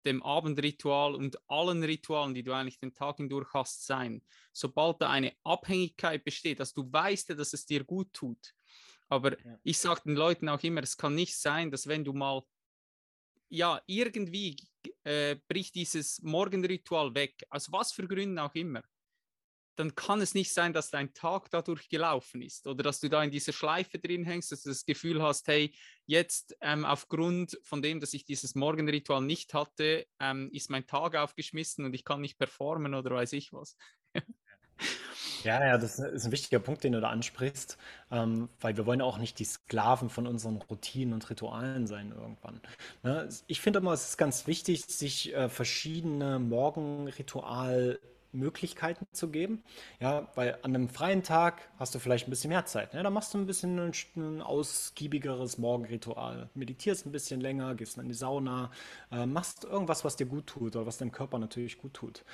dem Abendritual und allen Ritualen, die du eigentlich den Tag hindurch hast, sein. Sobald da eine Abhängigkeit besteht, dass du weißt, dass es dir gut tut. Aber ja. ich sage den Leuten auch immer, es kann nicht sein, dass wenn du mal, ja, irgendwie äh, bricht dieses Morgenritual weg, aus was für Gründen auch immer dann kann es nicht sein, dass dein Tag dadurch gelaufen ist oder dass du da in dieser Schleife drin hängst, dass du das Gefühl hast, hey, jetzt ähm, aufgrund von dem, dass ich dieses Morgenritual nicht hatte, ähm, ist mein Tag aufgeschmissen und ich kann nicht performen oder weiß ich was. Ja, ja, das ist ein wichtiger Punkt, den du da ansprichst, ähm, weil wir wollen auch nicht die Sklaven von unseren Routinen und Ritualen sein irgendwann. Ne? Ich finde immer, es ist ganz wichtig, sich äh, verschiedene Morgenritual Möglichkeiten zu geben. Ja, weil an einem freien Tag hast du vielleicht ein bisschen mehr Zeit. Ne? Da machst du ein bisschen ein, ein ausgiebigeres Morgenritual. Meditierst ein bisschen länger, gehst in die Sauna, äh, machst irgendwas, was dir gut tut oder was deinem Körper natürlich gut tut.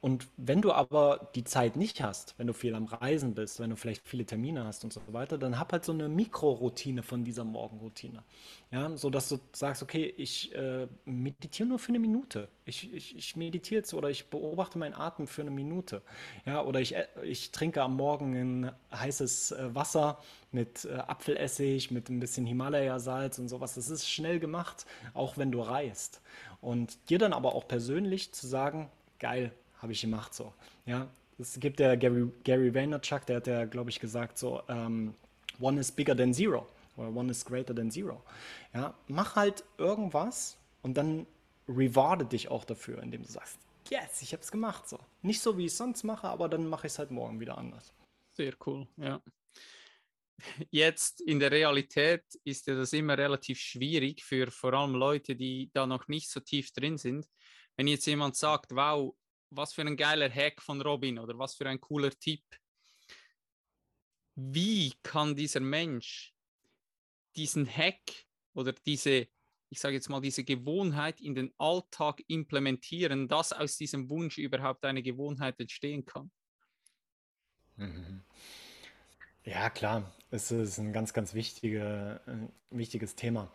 Und wenn du aber die Zeit nicht hast, wenn du viel am Reisen bist, wenn du vielleicht viele Termine hast und so weiter, dann hab halt so eine Mikroroutine von dieser Morgenroutine. Ja, so dass du sagst, okay, ich äh, meditiere nur für eine Minute. Ich, ich, ich meditiere jetzt oder ich beobachte meinen Atem für eine Minute. Ja, oder ich, äh, ich trinke am Morgen ein heißes äh, Wasser mit äh, Apfelessig, mit ein bisschen Himalaya-Salz und sowas. Das ist schnell gemacht, auch wenn du reist. Und dir dann aber auch persönlich zu sagen, geil, habe ich gemacht so. Ja, es gibt der Gary, Gary Vaynerchuk, der hat ja, glaube ich, gesagt so, ähm, one is bigger than zero oder one is greater than zero. Ja, mach halt irgendwas und dann rewarde dich auch dafür, indem du sagst, yes, ich habe es gemacht. So. Nicht so, wie ich es sonst mache, aber dann mache ich es halt morgen wieder anders. Sehr cool, ja. Jetzt in der Realität ist ja das immer relativ schwierig für vor allem Leute, die da noch nicht so tief drin sind. Wenn jetzt jemand sagt, wow, was für ein geiler Hack von Robin oder was für ein cooler Tipp. Wie kann dieser Mensch diesen Hack oder diese ich sage jetzt mal, diese Gewohnheit in den Alltag implementieren, dass aus diesem Wunsch überhaupt eine Gewohnheit entstehen kann. Mhm. Ja, klar, es ist ein ganz, ganz wichtige, äh, wichtiges Thema.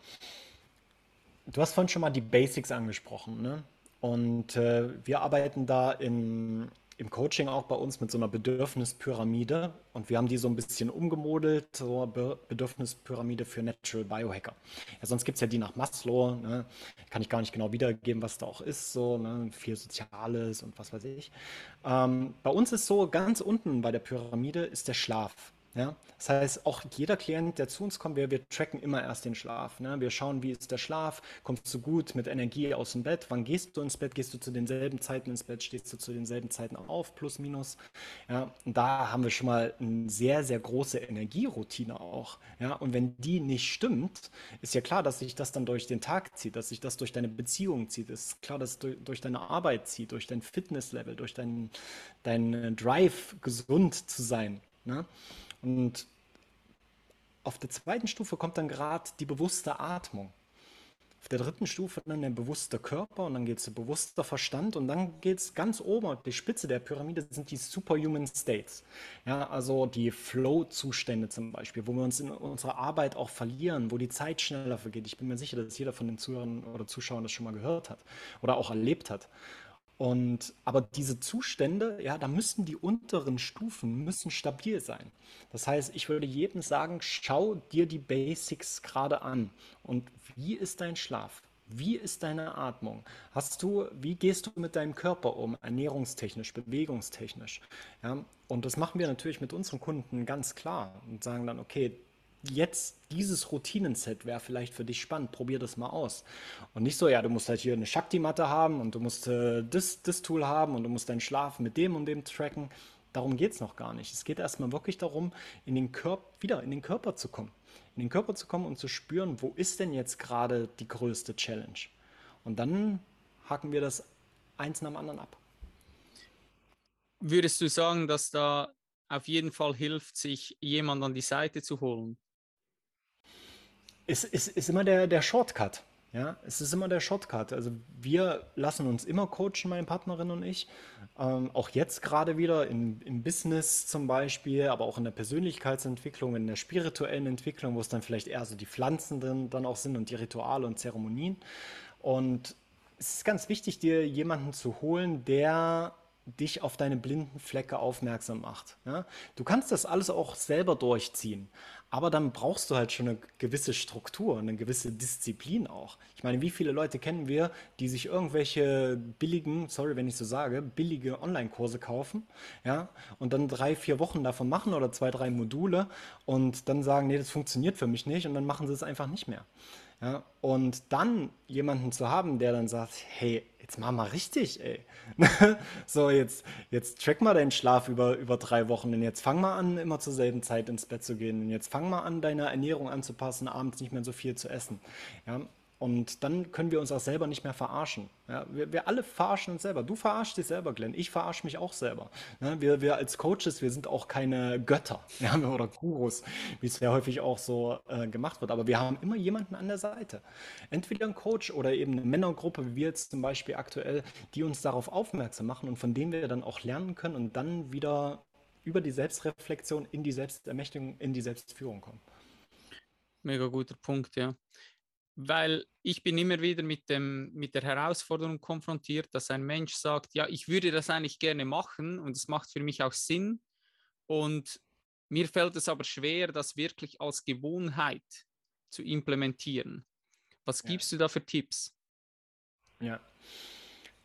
Du hast vorhin schon mal die Basics angesprochen, ne? Und äh, wir arbeiten da in, im Coaching auch bei uns mit so einer Bedürfnispyramide und wir haben die so ein bisschen umgemodelt, so eine Bedürfnispyramide für Natural Biohacker. Ja, sonst gibt es ja die nach Maslow, ne? kann ich gar nicht genau wiedergeben, was da auch ist, so ne? viel Soziales und was weiß ich. Ähm, bei uns ist so, ganz unten bei der Pyramide ist der Schlaf. Ja, das heißt, auch jeder Klient, der zu uns kommt, wir, wir tracken immer erst den Schlaf. Ne? Wir schauen, wie ist der Schlaf, kommst du gut mit Energie aus dem Bett, wann gehst du ins Bett, gehst du zu denselben Zeiten ins Bett, stehst du zu denselben Zeiten auf, plus minus. Ja, und da haben wir schon mal eine sehr, sehr große Energieroutine auch. Ja, und wenn die nicht stimmt, ist ja klar, dass sich das dann durch den Tag zieht, dass sich das durch deine Beziehung zieht, ist klar, dass es durch, durch deine Arbeit zieht, durch dein Fitnesslevel, durch deinen dein Drive, gesund zu sein. Ne? Und auf der zweiten Stufe kommt dann gerade die bewusste Atmung. Auf der dritten Stufe dann der bewusste Körper und dann geht es der bewusste Verstand und dann geht es ganz oben, die Spitze der Pyramide sind die Superhuman States. Ja, also die Flow-Zustände zum Beispiel, wo wir uns in unserer Arbeit auch verlieren, wo die Zeit schneller vergeht. Ich bin mir sicher, dass jeder von den Zuhörern oder Zuschauern das schon mal gehört hat oder auch erlebt hat. Und, aber diese Zustände, ja, da müssen die unteren Stufen müssen stabil sein. Das heißt, ich würde jedem sagen, schau dir die Basics gerade an. Und wie ist dein Schlaf? Wie ist deine Atmung? Hast du, wie gehst du mit deinem Körper um, ernährungstechnisch, bewegungstechnisch? Ja, und das machen wir natürlich mit unseren Kunden ganz klar und sagen dann, okay, jetzt dieses Routinenset wäre vielleicht für dich spannend, probier das mal aus. Und nicht so, ja, du musst halt hier eine Shakti-Matte haben und du musst äh, das, das Tool haben und du musst deinen Schlaf mit dem und dem tracken. Darum geht es noch gar nicht. Es geht erstmal wirklich darum, in den wieder in den Körper zu kommen. In den Körper zu kommen und zu spüren, wo ist denn jetzt gerade die größte Challenge? Und dann haken wir das eins nach dem anderen ab. Würdest du sagen, dass da auf jeden Fall hilft, sich jemand an die Seite zu holen? Ist, ist, ist immer der, der Shortcut. Ja, es ist immer der Shortcut. Also wir lassen uns immer coachen, meine Partnerin und ich. Ähm, auch jetzt gerade wieder im, im Business zum Beispiel, aber auch in der Persönlichkeitsentwicklung, in der spirituellen Entwicklung, wo es dann vielleicht eher so die Pflanzen dann, dann auch sind und die Rituale und Zeremonien. Und es ist ganz wichtig, dir jemanden zu holen, der dich auf deine blinden Flecke aufmerksam macht. Ja? Du kannst das alles auch selber durchziehen, aber dann brauchst du halt schon eine gewisse Struktur, eine gewisse Disziplin auch. Ich meine, wie viele Leute kennen wir, die sich irgendwelche billigen, sorry, wenn ich so sage, billige Online-Kurse kaufen, ja, und dann drei, vier Wochen davon machen oder zwei, drei Module und dann sagen, nee, das funktioniert für mich nicht und dann machen sie es einfach nicht mehr. Ja, und dann jemanden zu haben, der dann sagt, hey, jetzt mach mal richtig, ey. so, jetzt, jetzt track mal deinen Schlaf über, über drei Wochen und jetzt fang mal an, immer zur selben Zeit ins Bett zu gehen und jetzt fang mal an, deine Ernährung anzupassen, abends nicht mehr so viel zu essen. Ja, und dann können wir uns auch selber nicht mehr verarschen. Ja, wir, wir, alle verarschen uns selber. Du verarschst dich selber, Glenn. Ich verarsche mich auch selber. Ja, wir, wir als Coaches, wir sind auch keine Götter ja, oder Gurus, wie es ja häufig auch so äh, gemacht wird. Aber wir haben immer jemanden an der Seite. Entweder ein Coach oder eben eine Männergruppe, wie wir jetzt zum Beispiel aktuell, die uns darauf aufmerksam machen und von denen wir dann auch lernen können und dann wieder über die Selbstreflexion in die Selbstermächtigung, in die Selbstführung kommen. Mega guter Punkt, ja weil ich bin immer wieder mit, dem, mit der Herausforderung konfrontiert, dass ein Mensch sagt, ja, ich würde das eigentlich gerne machen und es macht für mich auch Sinn und mir fällt es aber schwer, das wirklich als Gewohnheit zu implementieren. Was gibst ja. du da für Tipps? Ja.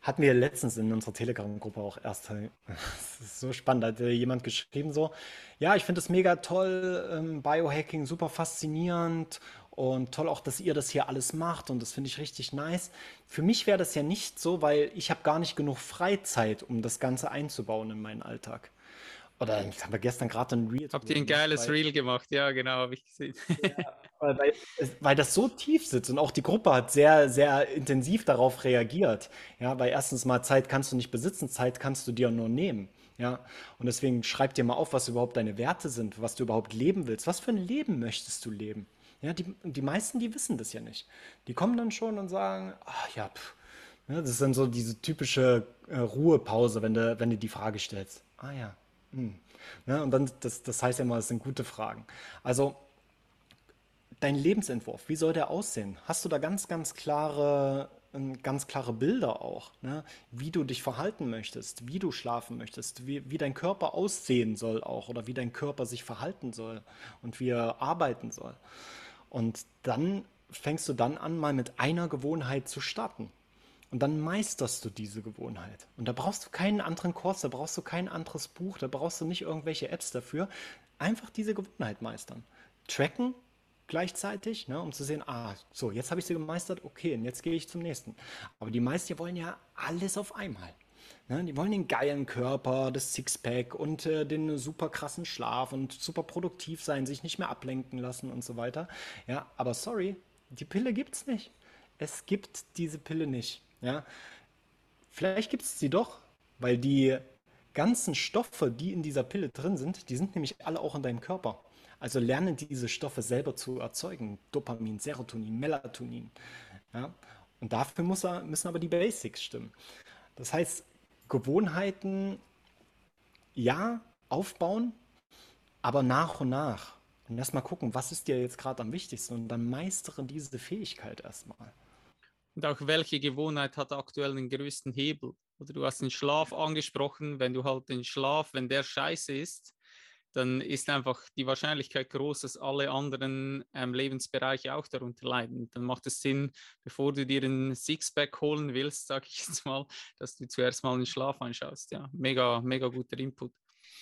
Hatten wir letztens in unserer Telegram-Gruppe auch erst. Das ist so spannend. Da hat jemand geschrieben so, ja, ich finde es mega toll, ähm, Biohacking super faszinierend und toll auch, dass ihr das hier alles macht und das finde ich richtig nice. Für mich wäre das ja nicht so, weil ich habe gar nicht genug Freizeit, um das Ganze einzubauen in meinen Alltag. Oder ich habe gestern gerade ein Reel. Habt ihr ein geiles Reel gemacht? Ja, genau, habe ich gesehen. Ja, weil, weil, das so tief sitzt und auch die Gruppe hat sehr, sehr intensiv darauf reagiert. Ja, weil erstens mal Zeit kannst du nicht besitzen, Zeit kannst du dir nur nehmen. Ja, und deswegen schreib dir mal auf, was überhaupt deine Werte sind, was du überhaupt leben willst. Was für ein Leben möchtest du leben? Ja, die, die meisten, die wissen das ja nicht. Die kommen dann schon und sagen, ach ja, pff. Ja, das ist dann so diese typische äh, Ruhepause, wenn du, wenn du die Frage stellst. Ah ja. Hm. Ja, und dann, das, das heißt ja mal, es sind gute Fragen. Also, dein Lebensentwurf, wie soll der aussehen? Hast du da ganz, ganz klare, ganz klare Bilder auch, ne? wie du dich verhalten möchtest, wie du schlafen möchtest, wie, wie dein Körper aussehen soll auch oder wie dein Körper sich verhalten soll und wie er arbeiten soll. Und dann fängst du dann an, mal mit einer Gewohnheit zu starten. Und dann meisterst du diese Gewohnheit. Und da brauchst du keinen anderen Kurs, da brauchst du kein anderes Buch, da brauchst du nicht irgendwelche Apps dafür. Einfach diese Gewohnheit meistern. Tracken gleichzeitig, ne, um zu sehen, ah, so, jetzt habe ich sie gemeistert, okay, und jetzt gehe ich zum nächsten. Aber die meisten wollen ja alles auf einmal. Ne? Die wollen den geilen Körper, das Sixpack und äh, den super krassen Schlaf und super produktiv sein, sich nicht mehr ablenken lassen und so weiter. Ja, aber sorry, die Pille gibt es nicht. Es gibt diese Pille nicht. Ja, vielleicht gibt es sie doch, weil die ganzen Stoffe, die in dieser Pille drin sind, die sind nämlich alle auch in deinem Körper. Also lerne diese Stoffe selber zu erzeugen. Dopamin, Serotonin, Melatonin. Ja? Und dafür muss müssen aber die Basics stimmen. Das heißt, Gewohnheiten, ja, aufbauen, aber nach und nach. Und erstmal gucken, was ist dir jetzt gerade am wichtigsten und dann meistere diese Fähigkeit erstmal. Und auch welche Gewohnheit hat aktuell den größten Hebel? Oder du hast den Schlaf angesprochen, wenn du halt den Schlaf, wenn der scheiße ist, dann ist einfach die Wahrscheinlichkeit groß, dass alle anderen ähm, Lebensbereiche auch darunter leiden. Dann macht es Sinn, bevor du dir einen Sixpack holen willst, sage ich jetzt mal, dass du zuerst mal in den Schlaf anschaust. Ja, mega, mega guter Input.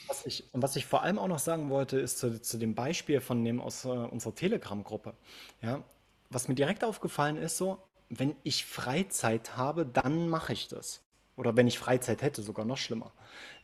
Was ich, und was ich vor allem auch noch sagen wollte, ist zu, zu dem Beispiel von dem aus äh, unserer Telegram-Gruppe. Ja, was mir direkt aufgefallen ist, so, wenn ich Freizeit habe, dann mache ich das. Oder wenn ich Freizeit hätte, sogar noch schlimmer.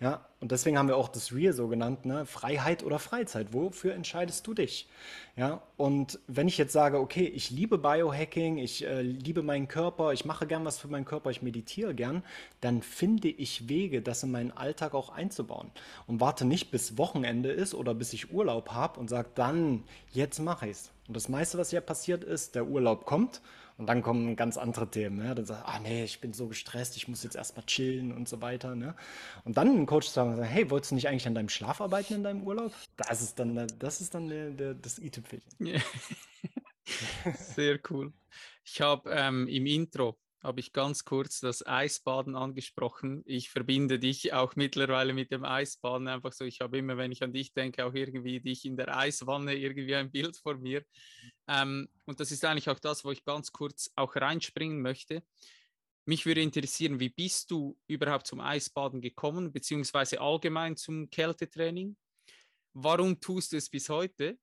Ja, und deswegen haben wir auch das Real so genannt, ne? Freiheit oder Freizeit. Wofür entscheidest du dich? Ja, und wenn ich jetzt sage, okay, ich liebe Biohacking, ich äh, liebe meinen Körper, ich mache gern was für meinen Körper, ich meditiere gern, dann finde ich Wege, das in meinen Alltag auch einzubauen. Und warte nicht bis Wochenende ist oder bis ich Urlaub habe und sage, dann, jetzt mache ich es. Und das meiste, was ja passiert ist, der Urlaub kommt und dann kommen ganz andere Themen. Ja? Dann sagt, ah nee, ich bin so gestresst, ich muss jetzt erstmal chillen und so weiter. Ne? Und dann ein Coach sagen, hey, wolltest du nicht eigentlich an deinem Schlaf arbeiten in deinem Urlaub? Das ist dann, das ist dann der, der, das i-Tüpfelchen. Sehr cool. Ich habe ähm, im Intro habe ich ganz kurz das Eisbaden angesprochen. Ich verbinde dich auch mittlerweile mit dem Eisbaden einfach so. Ich habe immer, wenn ich an dich denke, auch irgendwie dich in der Eiswanne, irgendwie ein Bild vor mir. Ähm, und das ist eigentlich auch das, wo ich ganz kurz auch reinspringen möchte. Mich würde interessieren, wie bist du überhaupt zum Eisbaden gekommen, beziehungsweise allgemein zum Kältetraining? Warum tust du es bis heute?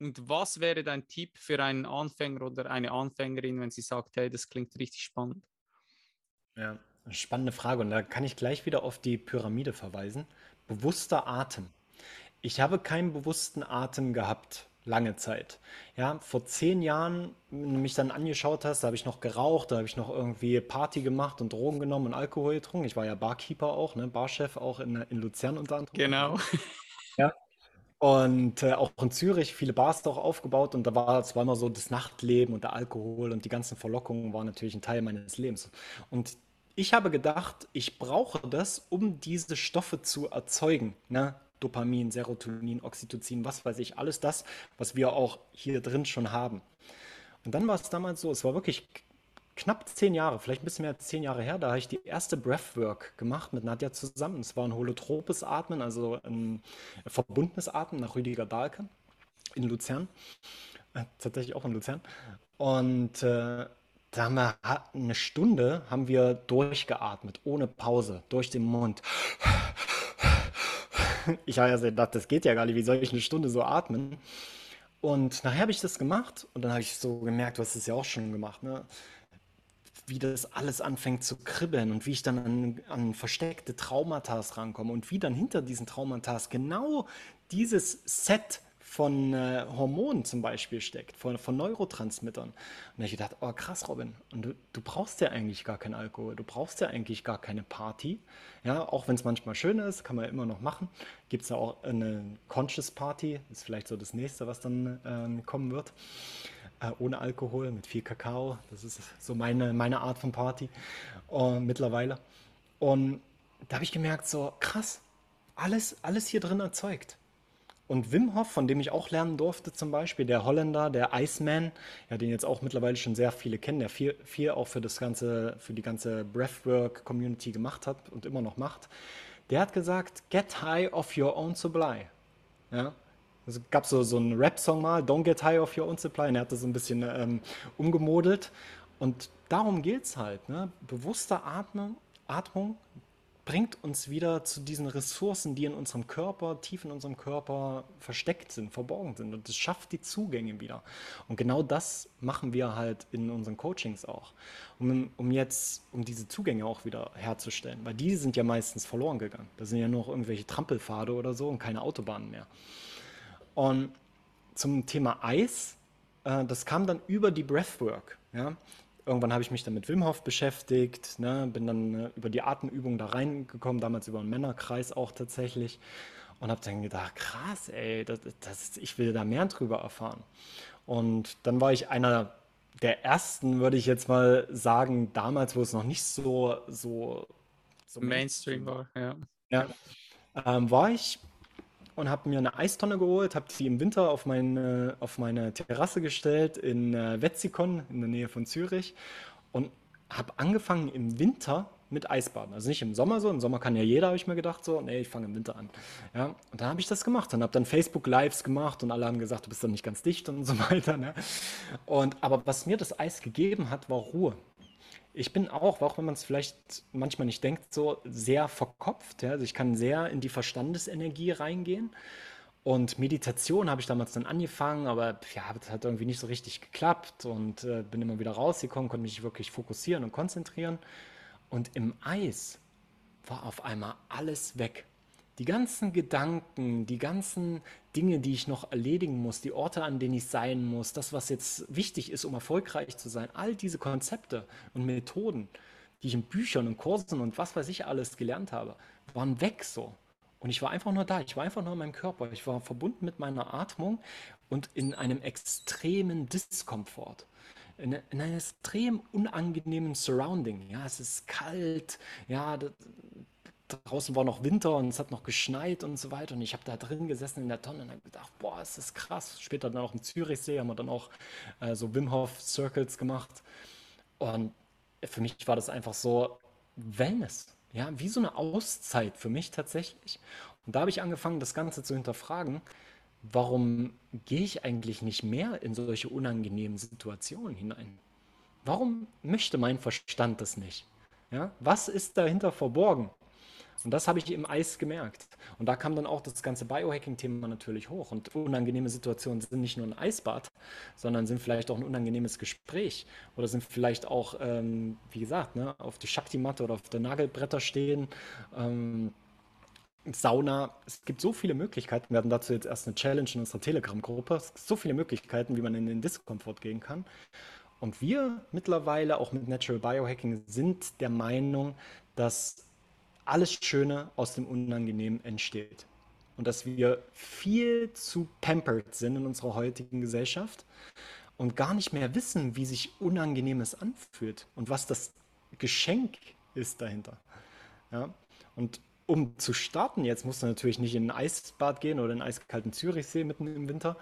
Und was wäre dein Tipp für einen Anfänger oder eine Anfängerin, wenn sie sagt, hey, das klingt richtig spannend? Ja, spannende Frage. Und da kann ich gleich wieder auf die Pyramide verweisen. Bewusster Atem. Ich habe keinen bewussten Atem gehabt, lange Zeit. Ja, vor zehn Jahren, wenn du mich dann angeschaut hast, da habe ich noch geraucht, da habe ich noch irgendwie Party gemacht und Drogen genommen und Alkohol getrunken. Ich war ja Barkeeper auch, ne, Barchef auch in, in Luzern unter anderem. Genau. Und äh, auch in Zürich viele Bars auch aufgebaut und da war immer so das Nachtleben und der Alkohol und die ganzen Verlockungen waren natürlich ein Teil meines Lebens. Und ich habe gedacht, ich brauche das, um diese Stoffe zu erzeugen. Ne? Dopamin, Serotonin, Oxytocin, was weiß ich, alles das, was wir auch hier drin schon haben. Und dann war es damals so, es war wirklich knapp zehn Jahre, vielleicht ein bisschen mehr als zehn Jahre her, da habe ich die erste Breathwork gemacht mit Nadja zusammen. Es war ein holotropes Atmen, also ein verbundenes Atmen nach Rüdiger Dahlke in Luzern. Äh, tatsächlich auch in Luzern. Und äh, da haben wir eine Stunde haben wir durchgeatmet, ohne Pause, durch den Mund. Ich habe ja gedacht, das geht ja gar nicht, wie soll ich eine Stunde so atmen? Und nachher habe ich das gemacht und dann habe ich so gemerkt, du hast es ja auch schon gemacht, ne? Wie das alles anfängt zu kribbeln und wie ich dann an, an versteckte Traumata rankomme und wie dann hinter diesen Traumata genau dieses Set von äh, Hormonen zum Beispiel steckt, von, von Neurotransmittern. Und da ich gedacht, oh krass, Robin, und du, du brauchst ja eigentlich gar keinen Alkohol, du brauchst ja eigentlich gar keine Party. Ja, auch wenn es manchmal schön ist, kann man ja immer noch machen. Gibt es ja auch eine Conscious Party, ist vielleicht so das nächste, was dann ähm, kommen wird äh, ohne Alkohol, mit viel Kakao. Das ist so meine, meine Art von Party äh, mittlerweile. Und da habe ich gemerkt, so krass, alles, alles hier drin erzeugt. Und Wim Hof, von dem ich auch lernen durfte, zum Beispiel, der Holländer, der Iceman, ja, den jetzt auch mittlerweile schon sehr viele kennen, der viel, viel auch für das ganze, für die ganze Breathwork-Community gemacht hat und immer noch macht, der hat gesagt, get high of your own supply. Ja, es gab so, so einen Rap-Song mal, Don't Get High of Your Own Supply, und er hat das so ein bisschen ähm, umgemodelt. Und darum geht es halt. Ne? Bewusster Atmen, Atmung bringt uns wieder zu diesen Ressourcen, die in unserem Körper, tief in unserem Körper versteckt sind, verborgen sind. Und es schafft die Zugänge wieder. Und genau das machen wir halt in unseren Coachings auch. Um, um jetzt, um diese Zugänge auch wieder herzustellen. Weil die sind ja meistens verloren gegangen. Da sind ja nur noch irgendwelche Trampelpfade oder so und keine Autobahnen mehr. Und zum Thema Eis, äh, das kam dann über die Breathwork. Ja? Irgendwann habe ich mich dann mit Wim Hof beschäftigt, ne? bin dann äh, über die Atemübung da reingekommen, damals über einen Männerkreis auch tatsächlich. Und habe dann gedacht, krass, ey, das, das, ich will da mehr drüber erfahren. Und dann war ich einer der ersten, würde ich jetzt mal sagen, damals, wo es noch nicht so, so, so Mainstream war, ja. Ja, ähm, war ich und habe mir eine Eistonne geholt, habe sie im Winter auf meine, auf meine Terrasse gestellt in äh, Wetzikon in der Nähe von Zürich und habe angefangen im Winter mit Eisbaden. Also nicht im Sommer so. Im Sommer kann ja jeder, habe ich mir gedacht, so, nee, ich fange im Winter an. Ja, und dann habe ich das gemacht und habe dann Facebook-Lives gemacht und alle haben gesagt, du bist dann nicht ganz dicht und so weiter. Ne? Und, aber was mir das Eis gegeben hat, war Ruhe. Ich bin auch, auch wenn man es vielleicht manchmal nicht denkt, so sehr verkopft. Ja? Also ich kann sehr in die Verstandesenergie reingehen. Und Meditation habe ich damals dann angefangen, aber ja, das hat irgendwie nicht so richtig geklappt und äh, bin immer wieder rausgekommen, konnte mich wirklich fokussieren und konzentrieren. Und im Eis war auf einmal alles weg. Die ganzen Gedanken, die ganzen Dinge, die ich noch erledigen muss, die Orte, an denen ich sein muss, das, was jetzt wichtig ist, um erfolgreich zu sein, all diese Konzepte und Methoden, die ich in Büchern und Kursen und was weiß ich alles gelernt habe, waren weg so. Und ich war einfach nur da, ich war einfach nur in meinem Körper, ich war verbunden mit meiner Atmung und in einem extremen Diskomfort in, in einem extrem unangenehmen Surrounding. Ja, es ist kalt, ja, das, draußen war noch Winter und es hat noch geschneit und so weiter. Und ich habe da drin gesessen in der Tonne und habe gedacht, boah, ist das krass. Später dann auch im Zürichsee haben wir dann auch äh, so Wim Hof Circles gemacht. Und für mich war das einfach so Wellness. Ja, wie so eine Auszeit für mich tatsächlich. Und da habe ich angefangen, das Ganze zu hinterfragen warum gehe ich eigentlich nicht mehr in solche unangenehmen Situationen hinein? Warum möchte mein Verstand das nicht? Ja, was ist dahinter verborgen? Und das habe ich im Eis gemerkt. Und da kam dann auch das ganze Biohacking-Thema natürlich hoch. Und unangenehme Situationen sind nicht nur ein Eisbad, sondern sind vielleicht auch ein unangenehmes Gespräch. Oder sind vielleicht auch, ähm, wie gesagt, ne, auf die Shakti-Matte oder auf der Nagelbretter stehen. Ähm, Sauna. Es gibt so viele Möglichkeiten. Wir hatten dazu jetzt erst eine Challenge in unserer Telegram-Gruppe. Es gibt so viele Möglichkeiten, wie man in den Diskomfort gehen kann. Und wir mittlerweile, auch mit Natural Biohacking, sind der Meinung, dass alles Schöne aus dem Unangenehmen entsteht. Und dass wir viel zu pampered sind in unserer heutigen Gesellschaft und gar nicht mehr wissen, wie sich Unangenehmes anfühlt und was das Geschenk ist dahinter. Ja? Und um zu starten, jetzt musst du natürlich nicht in ein Eisbad gehen oder in einen eiskalten Zürichsee mitten im Winter.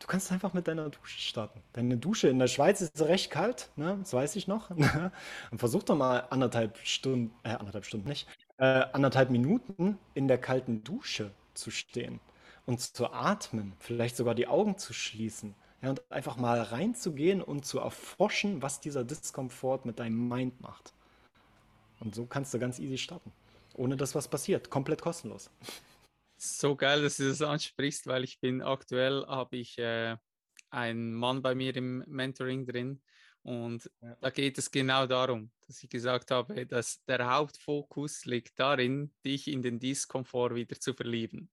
Du kannst einfach mit deiner Dusche starten. Deine Dusche in der Schweiz ist recht kalt, ne? das weiß ich noch. Und versuch doch mal anderthalb Stunden, äh, anderthalb Stunden nicht, äh, anderthalb Minuten in der kalten Dusche zu stehen und zu atmen, vielleicht sogar die Augen zu schließen. Ja, und einfach mal reinzugehen und zu erforschen, was dieser Diskomfort mit deinem Mind macht. Und so kannst du ganz easy starten ohne dass was passiert. Komplett kostenlos. So geil, dass du das ansprichst, weil ich bin aktuell, habe ich äh, einen Mann bei mir im Mentoring drin und ja. da geht es genau darum, dass ich gesagt habe, dass der Hauptfokus liegt darin, dich in den Diskomfort wieder zu verlieben.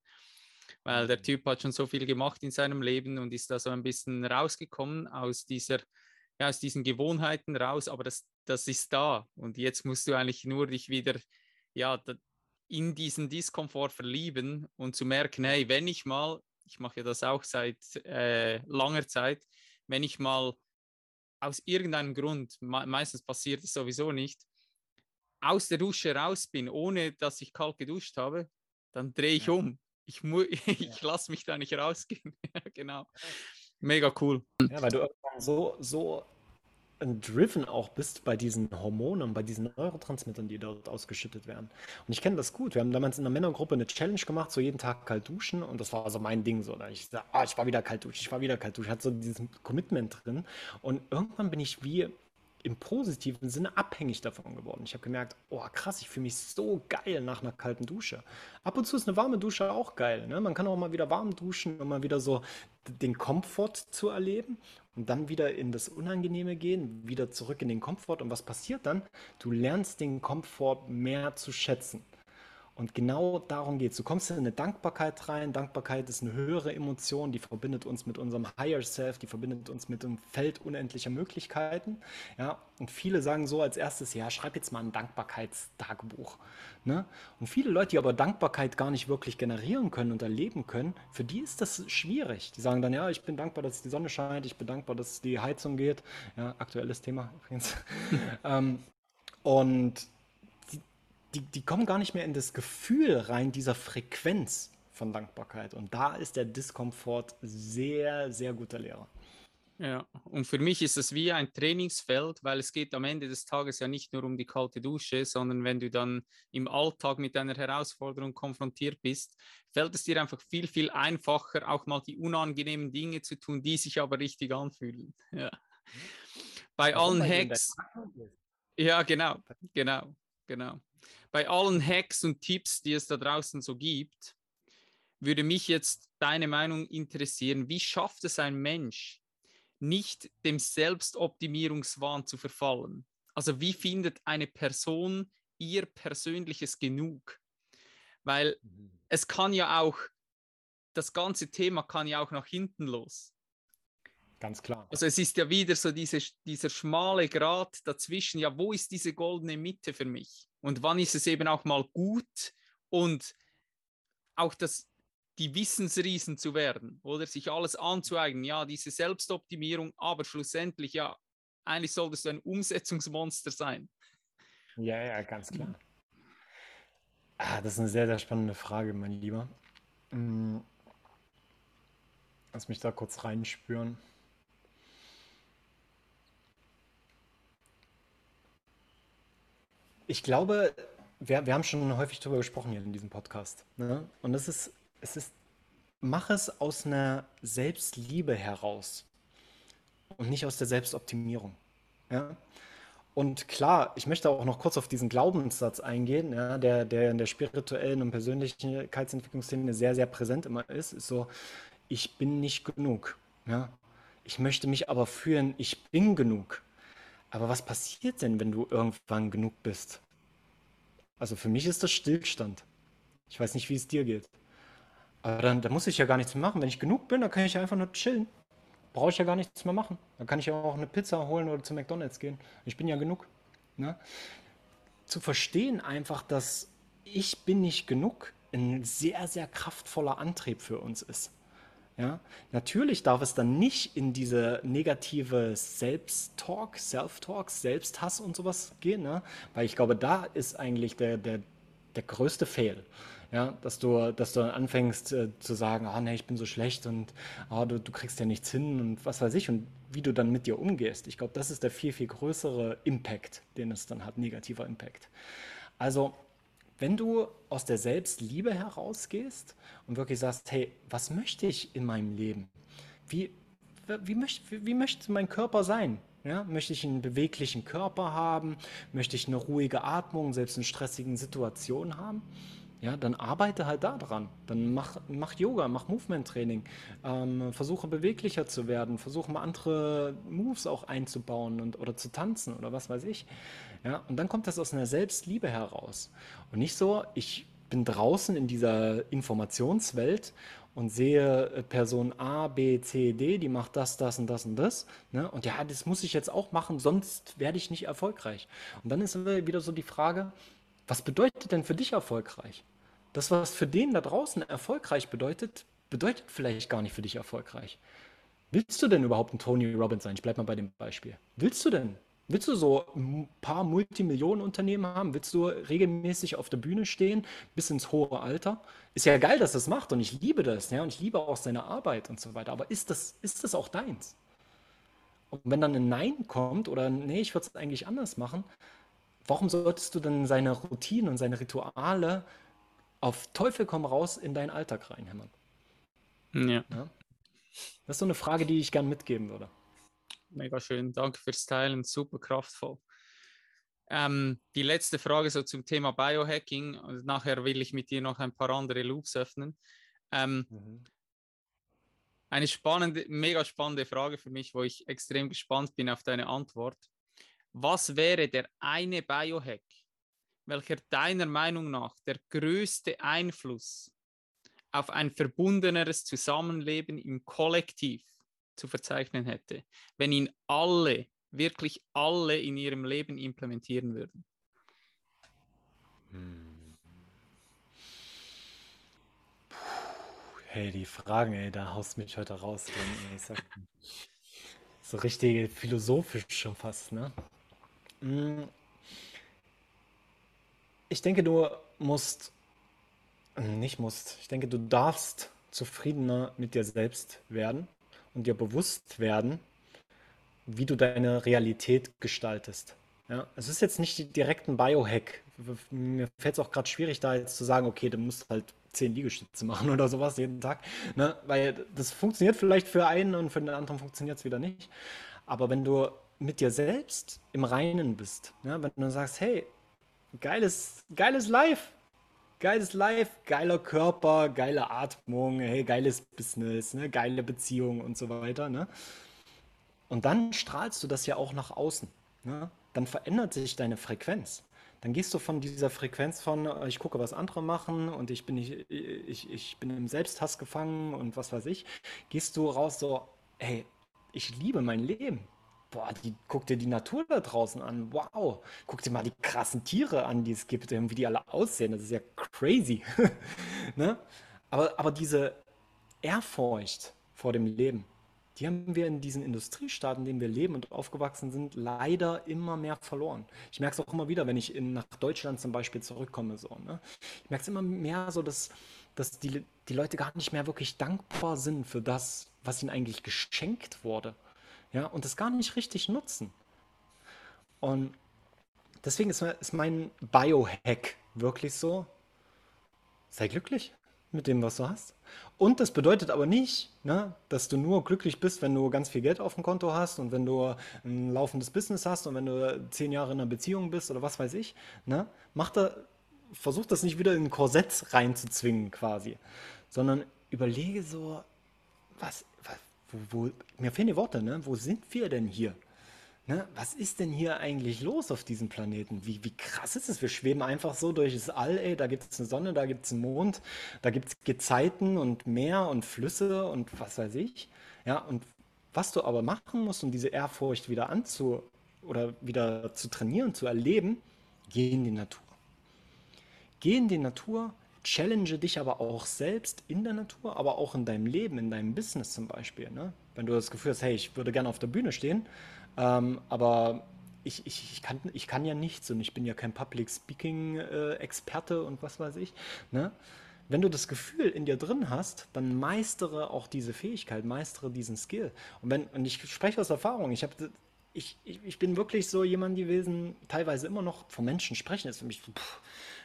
Weil der mhm. Typ hat schon so viel gemacht in seinem Leben und ist da so ein bisschen rausgekommen aus dieser, ja, aus diesen Gewohnheiten raus, aber das, das ist da. Und jetzt musst du eigentlich nur dich wieder ja, in diesen Diskomfort verlieben und zu merken, hey, wenn ich mal, ich mache ja das auch seit äh, langer Zeit, wenn ich mal aus irgendeinem Grund, me meistens passiert es sowieso nicht, aus der Dusche raus bin, ohne dass ich kalt geduscht habe, dann drehe ich ja. um. Ich, ich ja. lasse mich da nicht rausgehen. genau. Mega cool. Ja, weil du so, so driven auch bist bei diesen Hormonen, bei diesen Neurotransmittern, die dort ausgeschüttet werden. Und ich kenne das gut. Wir haben damals in der Männergruppe eine Challenge gemacht, so jeden Tag kalt duschen und das war so mein Ding so. Ich sag, oh, ich war wieder kalt duschen, ich war wieder kalt duschen. Ich hatte so dieses Commitment drin und irgendwann bin ich wie im positiven Sinne abhängig davon geworden. Ich habe gemerkt, oh krass, ich fühle mich so geil nach einer kalten Dusche. Ab und zu ist eine warme Dusche auch geil. Ne? Man kann auch mal wieder warm duschen, um mal wieder so den Komfort zu erleben und dann wieder in das Unangenehme gehen, wieder zurück in den Komfort. Und was passiert dann? Du lernst den Komfort mehr zu schätzen. Und genau darum geht es. Du kommst in eine Dankbarkeit rein. Dankbarkeit ist eine höhere Emotion, die verbindet uns mit unserem Higher Self, die verbindet uns mit dem Feld unendlicher Möglichkeiten. Ja, und viele sagen so als erstes, ja, schreib jetzt mal ein Dankbarkeitstagebuch. Ne? Und viele Leute, die aber Dankbarkeit gar nicht wirklich generieren können und erleben können, für die ist das schwierig. Die sagen dann, ja, ich bin dankbar, dass die Sonne scheint, ich bin dankbar, dass die Heizung geht. Ja, aktuelles Thema übrigens. ähm, und die, die kommen gar nicht mehr in das Gefühl rein dieser Frequenz von Dankbarkeit. Und da ist der Diskomfort sehr, sehr guter Lehrer. Ja, und für mich ist es wie ein Trainingsfeld, weil es geht am Ende des Tages ja nicht nur um die kalte Dusche, sondern wenn du dann im Alltag mit einer Herausforderung konfrontiert bist, fällt es dir einfach viel, viel einfacher, auch mal die unangenehmen Dinge zu tun, die sich aber richtig anfühlen. Ja. Bei allen Hacks. Ja, genau, genau, genau. Bei allen Hacks und Tipps, die es da draußen so gibt, würde mich jetzt deine Meinung interessieren. Wie schafft es ein Mensch, nicht dem Selbstoptimierungswahn zu verfallen. Also wie findet eine Person ihr persönliches Genug? Weil mhm. es kann ja auch, das ganze Thema kann ja auch nach hinten los. Ganz klar. Also es ist ja wieder so diese, dieser schmale Grat dazwischen, ja, wo ist diese goldene Mitte für mich? Und wann ist es eben auch mal gut und auch das, die Wissensriesen zu werden oder sich alles anzueignen. Ja, diese Selbstoptimierung, aber schlussendlich, ja, eigentlich solltest du ein Umsetzungsmonster sein. Ja, ja, ganz klar. Ah, das ist eine sehr, sehr spannende Frage, mein Lieber. Hm. Lass mich da kurz reinspüren. Ich glaube, wir, wir haben schon häufig darüber gesprochen hier in diesem Podcast. Ne? Und das ist es ist, mach es aus einer Selbstliebe heraus und nicht aus der Selbstoptimierung. Ja? Und klar, ich möchte auch noch kurz auf diesen Glaubenssatz eingehen, ja, der, der in der spirituellen und Persönlichkeitsentwicklungsszene sehr, sehr präsent immer ist, ist so, ich bin nicht genug. Ja? Ich möchte mich aber fühlen, ich bin genug. Aber was passiert denn, wenn du irgendwann genug bist? Also für mich ist das Stillstand. Ich weiß nicht, wie es dir geht. Aber dann, dann muss ich ja gar nichts mehr machen. Wenn ich genug bin, dann kann ich ja einfach nur chillen. Brauche ich ja gar nichts mehr machen. Dann kann ich ja auch eine Pizza holen oder zu McDonalds gehen. Ich bin ja genug. Ne? Zu verstehen einfach, dass ich bin nicht genug, ein sehr, sehr kraftvoller Antrieb für uns ist. Ja, natürlich darf es dann nicht in diese negative Selbsttalk, Self-Talk, Selbsthass und sowas gehen, ne? weil ich glaube, da ist eigentlich der, der, der größte Fail. Ja, dass du, dass du anfängst äh, zu sagen, ah nee, ich bin so schlecht und ah, du, du kriegst ja nichts hin und was weiß ich und wie du dann mit dir umgehst. Ich glaube, das ist der viel, viel größere Impact, den es dann hat, negativer Impact. Also, wenn du aus der Selbstliebe herausgehst und wirklich sagst, hey, was möchte ich in meinem Leben? Wie, wie, möchte, wie, wie möchte mein Körper sein? Ja, möchte ich einen beweglichen Körper haben? Möchte ich eine ruhige Atmung, selbst in stressigen Situationen haben? Ja, dann arbeite halt da dran. Dann mach, mach Yoga, mach Movement-Training. Ähm, versuche beweglicher zu werden. Versuche mal andere Moves auch einzubauen und, oder zu tanzen oder was weiß ich. Ja, und dann kommt das aus einer Selbstliebe heraus. Und nicht so, ich bin draußen in dieser Informationswelt und sehe äh, Person A, B, C, D, die macht das, das und das und das. Ne? Und ja, das muss ich jetzt auch machen, sonst werde ich nicht erfolgreich. Und dann ist wieder so die Frage, was bedeutet denn für dich erfolgreich? Das, was für den da draußen erfolgreich bedeutet, bedeutet vielleicht gar nicht für dich erfolgreich. Willst du denn überhaupt ein Tony Robbins sein? Ich bleibe mal bei dem Beispiel. Willst du denn? Willst du so ein paar Multimillionenunternehmen haben? Willst du regelmäßig auf der Bühne stehen, bis ins hohe Alter? Ist ja geil, dass das macht und ich liebe das, ja, und ich liebe auch seine Arbeit und so weiter. Aber ist das, ist das auch deins? Und wenn dann ein Nein kommt oder nee, ich würde es eigentlich anders machen, warum solltest du dann seine Routinen und seine Rituale auf Teufel komm raus in deinen Alltag reinhämmern? Ja. ja. Das ist so eine Frage, die ich gern mitgeben würde. Mega schön, danke fürs Teilen, super kraftvoll. Ähm, die letzte Frage so zum Thema Biohacking. Und nachher will ich mit dir noch ein paar andere Loops öffnen. Ähm, mhm. Eine spannende, mega spannende Frage für mich, wo ich extrem gespannt bin auf deine Antwort. Was wäre der eine Biohack, welcher deiner Meinung nach der größte Einfluss auf ein verbundeneres Zusammenleben im Kollektiv zu verzeichnen hätte, wenn ihn alle, wirklich alle in ihrem Leben implementieren würden? Hey, die Fragen, ey, da haust mich heute raus. Ey, so richtig philosophisch schon fast, ne? Hm. Ich denke, du musst, nicht musst, ich denke, du darfst zufriedener mit dir selbst werden und dir bewusst werden, wie du deine Realität gestaltest. Ja, es ist jetzt nicht direkt ein Biohack. Mir fällt es auch gerade schwierig, da jetzt zu sagen, okay, du musst halt zehn Liegestütze machen oder sowas jeden Tag. Ne? Weil das funktioniert vielleicht für einen und für den anderen funktioniert es wieder nicht. Aber wenn du mit dir selbst im Reinen bist, ne? wenn du sagst, hey, geiles, geiles Life, geiles Life, geiler Körper, geile Atmung, hey, geiles Business, ne? geile Beziehung und so weiter. Ne? Und dann strahlst du das ja auch nach außen. Ne? Dann verändert sich deine Frequenz. Dann gehst du von dieser Frequenz von, äh, ich gucke, was andere machen und ich bin, nicht, ich, ich bin im Selbsthass gefangen und was weiß ich, gehst du raus so, hey, ich liebe mein Leben. Boah, die, guck dir die Natur da draußen an. Wow. Guck dir mal die krassen Tiere an, die es gibt, wie die alle aussehen. Das ist ja crazy. ne? aber, aber diese Ehrfurcht vor dem Leben, die haben wir in diesen Industriestaaten, in denen wir leben und aufgewachsen sind, leider immer mehr verloren. Ich merke es auch immer wieder, wenn ich in, nach Deutschland zum Beispiel zurückkomme. So, ne? Ich merke es immer mehr so, dass, dass die, die Leute gar nicht mehr wirklich dankbar sind für das, was ihnen eigentlich geschenkt wurde. Ja, und das gar nicht richtig nutzen. Und deswegen ist, ist mein Biohack wirklich so, sei glücklich mit dem, was du hast. Und das bedeutet aber nicht, ne, dass du nur glücklich bist, wenn du ganz viel Geld auf dem Konto hast und wenn du ein laufendes Business hast und wenn du zehn Jahre in einer Beziehung bist oder was weiß ich. Ne? Mach da, versuch das nicht wieder in ein Korsett reinzuzwingen quasi, sondern überlege so, was, was wo, wo, mir fehlen die Worte, ne? wo sind wir denn hier? Ne, was ist denn hier eigentlich los auf diesem Planeten? Wie, wie krass ist es? Wir schweben einfach so durch das All, ey, da gibt es eine Sonne, da gibt es einen Mond, da gibt es Gezeiten und Meer und Flüsse und was weiß ich. Ja, und was du aber machen musst, um diese Ehrfurcht wieder anzu oder wieder zu trainieren, zu erleben, geh in die Natur. Geh in die Natur, challenge dich aber auch selbst in der Natur, aber auch in deinem Leben, in deinem Business zum Beispiel. Ne? Wenn du das Gefühl hast, hey, ich würde gerne auf der Bühne stehen, ähm, aber ich, ich, ich, kann, ich kann ja nichts und ich bin ja kein Public Speaking-Experte äh, und was weiß ich. Ne? Wenn du das Gefühl in dir drin hast, dann meistere auch diese Fähigkeit, meistere diesen Skill. Und, wenn, und ich spreche aus Erfahrung, ich, hab, ich, ich, ich bin wirklich so jemand gewesen, teilweise immer noch von Menschen sprechen, ist für mich pff,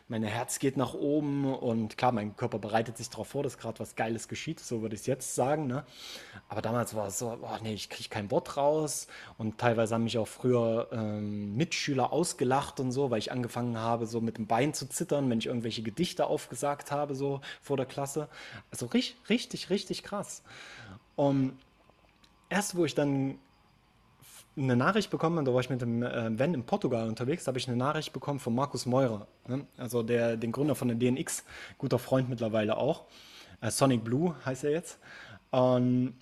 mein Herz geht nach oben und klar, mein Körper bereitet sich darauf vor, dass gerade was Geiles geschieht, so würde ich es jetzt sagen. Ne? Aber damals war es so, oh nee, ich kriege kein Wort raus und teilweise haben mich auch früher ähm, Mitschüler ausgelacht und so, weil ich angefangen habe, so mit dem Bein zu zittern, wenn ich irgendwelche Gedichte aufgesagt habe, so vor der Klasse. Also richtig, richtig, richtig krass. Und erst wo ich dann eine Nachricht bekommen, da war ich mit dem äh, Van in Portugal unterwegs, habe ich eine Nachricht bekommen von Markus Meurer, ne? also der, den Gründer von der DNX, guter Freund mittlerweile auch. Äh, Sonic Blue heißt er jetzt. Und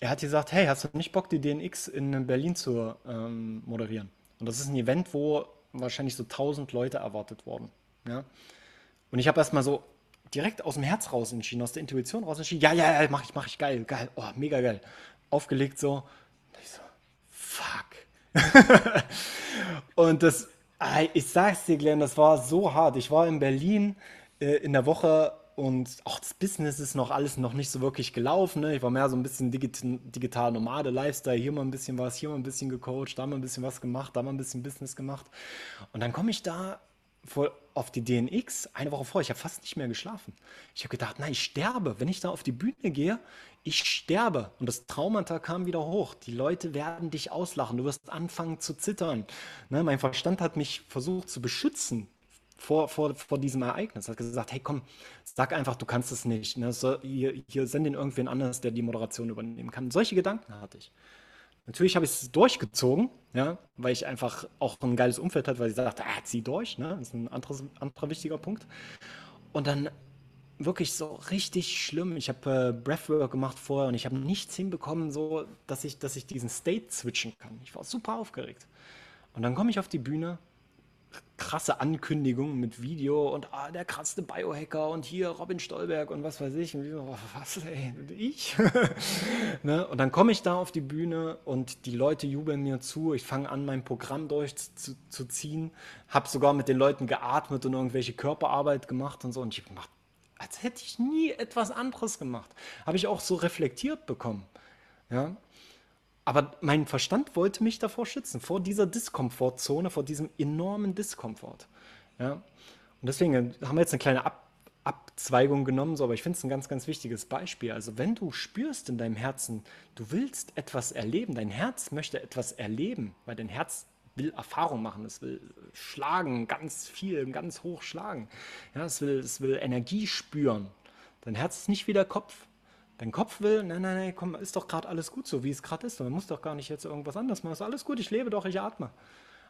er hat gesagt, hey, hast du nicht Bock, die DNX in Berlin zu ähm, moderieren? Und das ist ein Event, wo wahrscheinlich so 1000 Leute erwartet wurden. Ja? Und ich habe erstmal so direkt aus dem Herz raus entschieden, aus der Intuition raus entschieden, ja, ja, ja, mach ich, mach ich, geil, geil, oh, mega geil. Aufgelegt so. Und ich so, fuck. und das, ich sag's dir, Glenn, das war so hart. Ich war in Berlin äh, in der Woche und auch das Business ist noch alles noch nicht so wirklich gelaufen. Ne? Ich war mehr so ein bisschen digital, digital Nomade, Lifestyle, hier mal ein bisschen was, hier mal ein bisschen gecoacht, da mal ein bisschen was gemacht, da mal ein bisschen Business gemacht. Und dann komme ich da vor, auf die DNX eine Woche vor. Ich habe fast nicht mehr geschlafen. Ich habe gedacht, nein, ich sterbe. Wenn ich da auf die Bühne gehe, ich sterbe. Und das Traumata kam wieder hoch. Die Leute werden dich auslachen. Du wirst anfangen zu zittern. Ne, mein Verstand hat mich versucht zu beschützen vor, vor, vor diesem Ereignis. Hat gesagt, hey komm, sag einfach, du kannst es nicht. Ne? So, hier, hier send den irgendwen anders, der die Moderation übernehmen kann. Solche Gedanken hatte ich. Natürlich habe ich es durchgezogen, ja, weil ich einfach auch ein geiles Umfeld hatte, weil ich sagte, ah, zieh durch, ne? Das ist ein anderes, anderer wichtiger Punkt. Und dann wirklich so richtig schlimm. Ich habe äh, Breathwork gemacht vorher und ich habe nichts hinbekommen, so dass ich, dass ich diesen State switchen kann. Ich war super aufgeregt. Und dann komme ich auf die Bühne krasse Ankündigung mit Video und ah, der krasseste Biohacker und hier Robin Stolberg und was weiß ich. Und so, was, ey, ich? ne? Und dann komme ich da auf die Bühne und die Leute jubeln mir zu. Ich fange an, mein Programm durchzuziehen. Habe sogar mit den Leuten geatmet und irgendwelche Körperarbeit gemacht und so. Und ich gemacht, als hätte ich nie etwas anderes gemacht. Habe ich auch so reflektiert bekommen. Ja. Aber mein Verstand wollte mich davor schützen, vor dieser Diskomfortzone, vor diesem enormen Diskomfort. Ja? Und deswegen haben wir jetzt eine kleine Ab Abzweigung genommen, so, aber ich finde es ein ganz, ganz wichtiges Beispiel. Also wenn du spürst in deinem Herzen, du willst etwas erleben, dein Herz möchte etwas erleben, weil dein Herz will Erfahrung machen, es will schlagen, ganz viel, ganz hoch schlagen. Ja, es, will, es will Energie spüren. Dein Herz ist nicht wie der Kopf. Dein Kopf will, nein, nein, nein, komm, ist doch gerade alles gut so, wie es gerade ist. Man muss doch gar nicht jetzt irgendwas anderes machen. Ist alles gut, ich lebe doch, ich atme.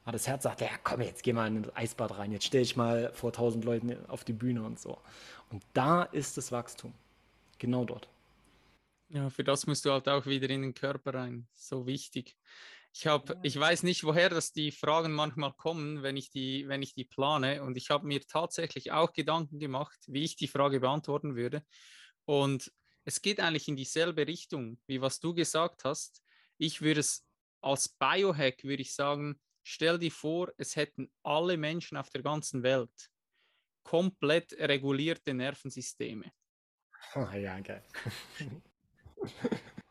Aber das Herz sagt, ja komm, jetzt geh mal in ein Eisbad rein, jetzt stell ich mal vor tausend Leuten auf die Bühne und so. Und da ist das Wachstum. Genau dort. Ja, für das musst du halt auch wieder in den Körper rein. So wichtig. Ich habe, ich weiß nicht, woher das die Fragen manchmal kommen, wenn ich die, wenn ich die plane. Und ich habe mir tatsächlich auch Gedanken gemacht, wie ich die Frage beantworten würde. Und es geht eigentlich in dieselbe Richtung, wie was du gesagt hast. Ich würde es als Biohack, würde ich sagen, stell dir vor, es hätten alle Menschen auf der ganzen Welt komplett regulierte Nervensysteme. Oh, ja, geil.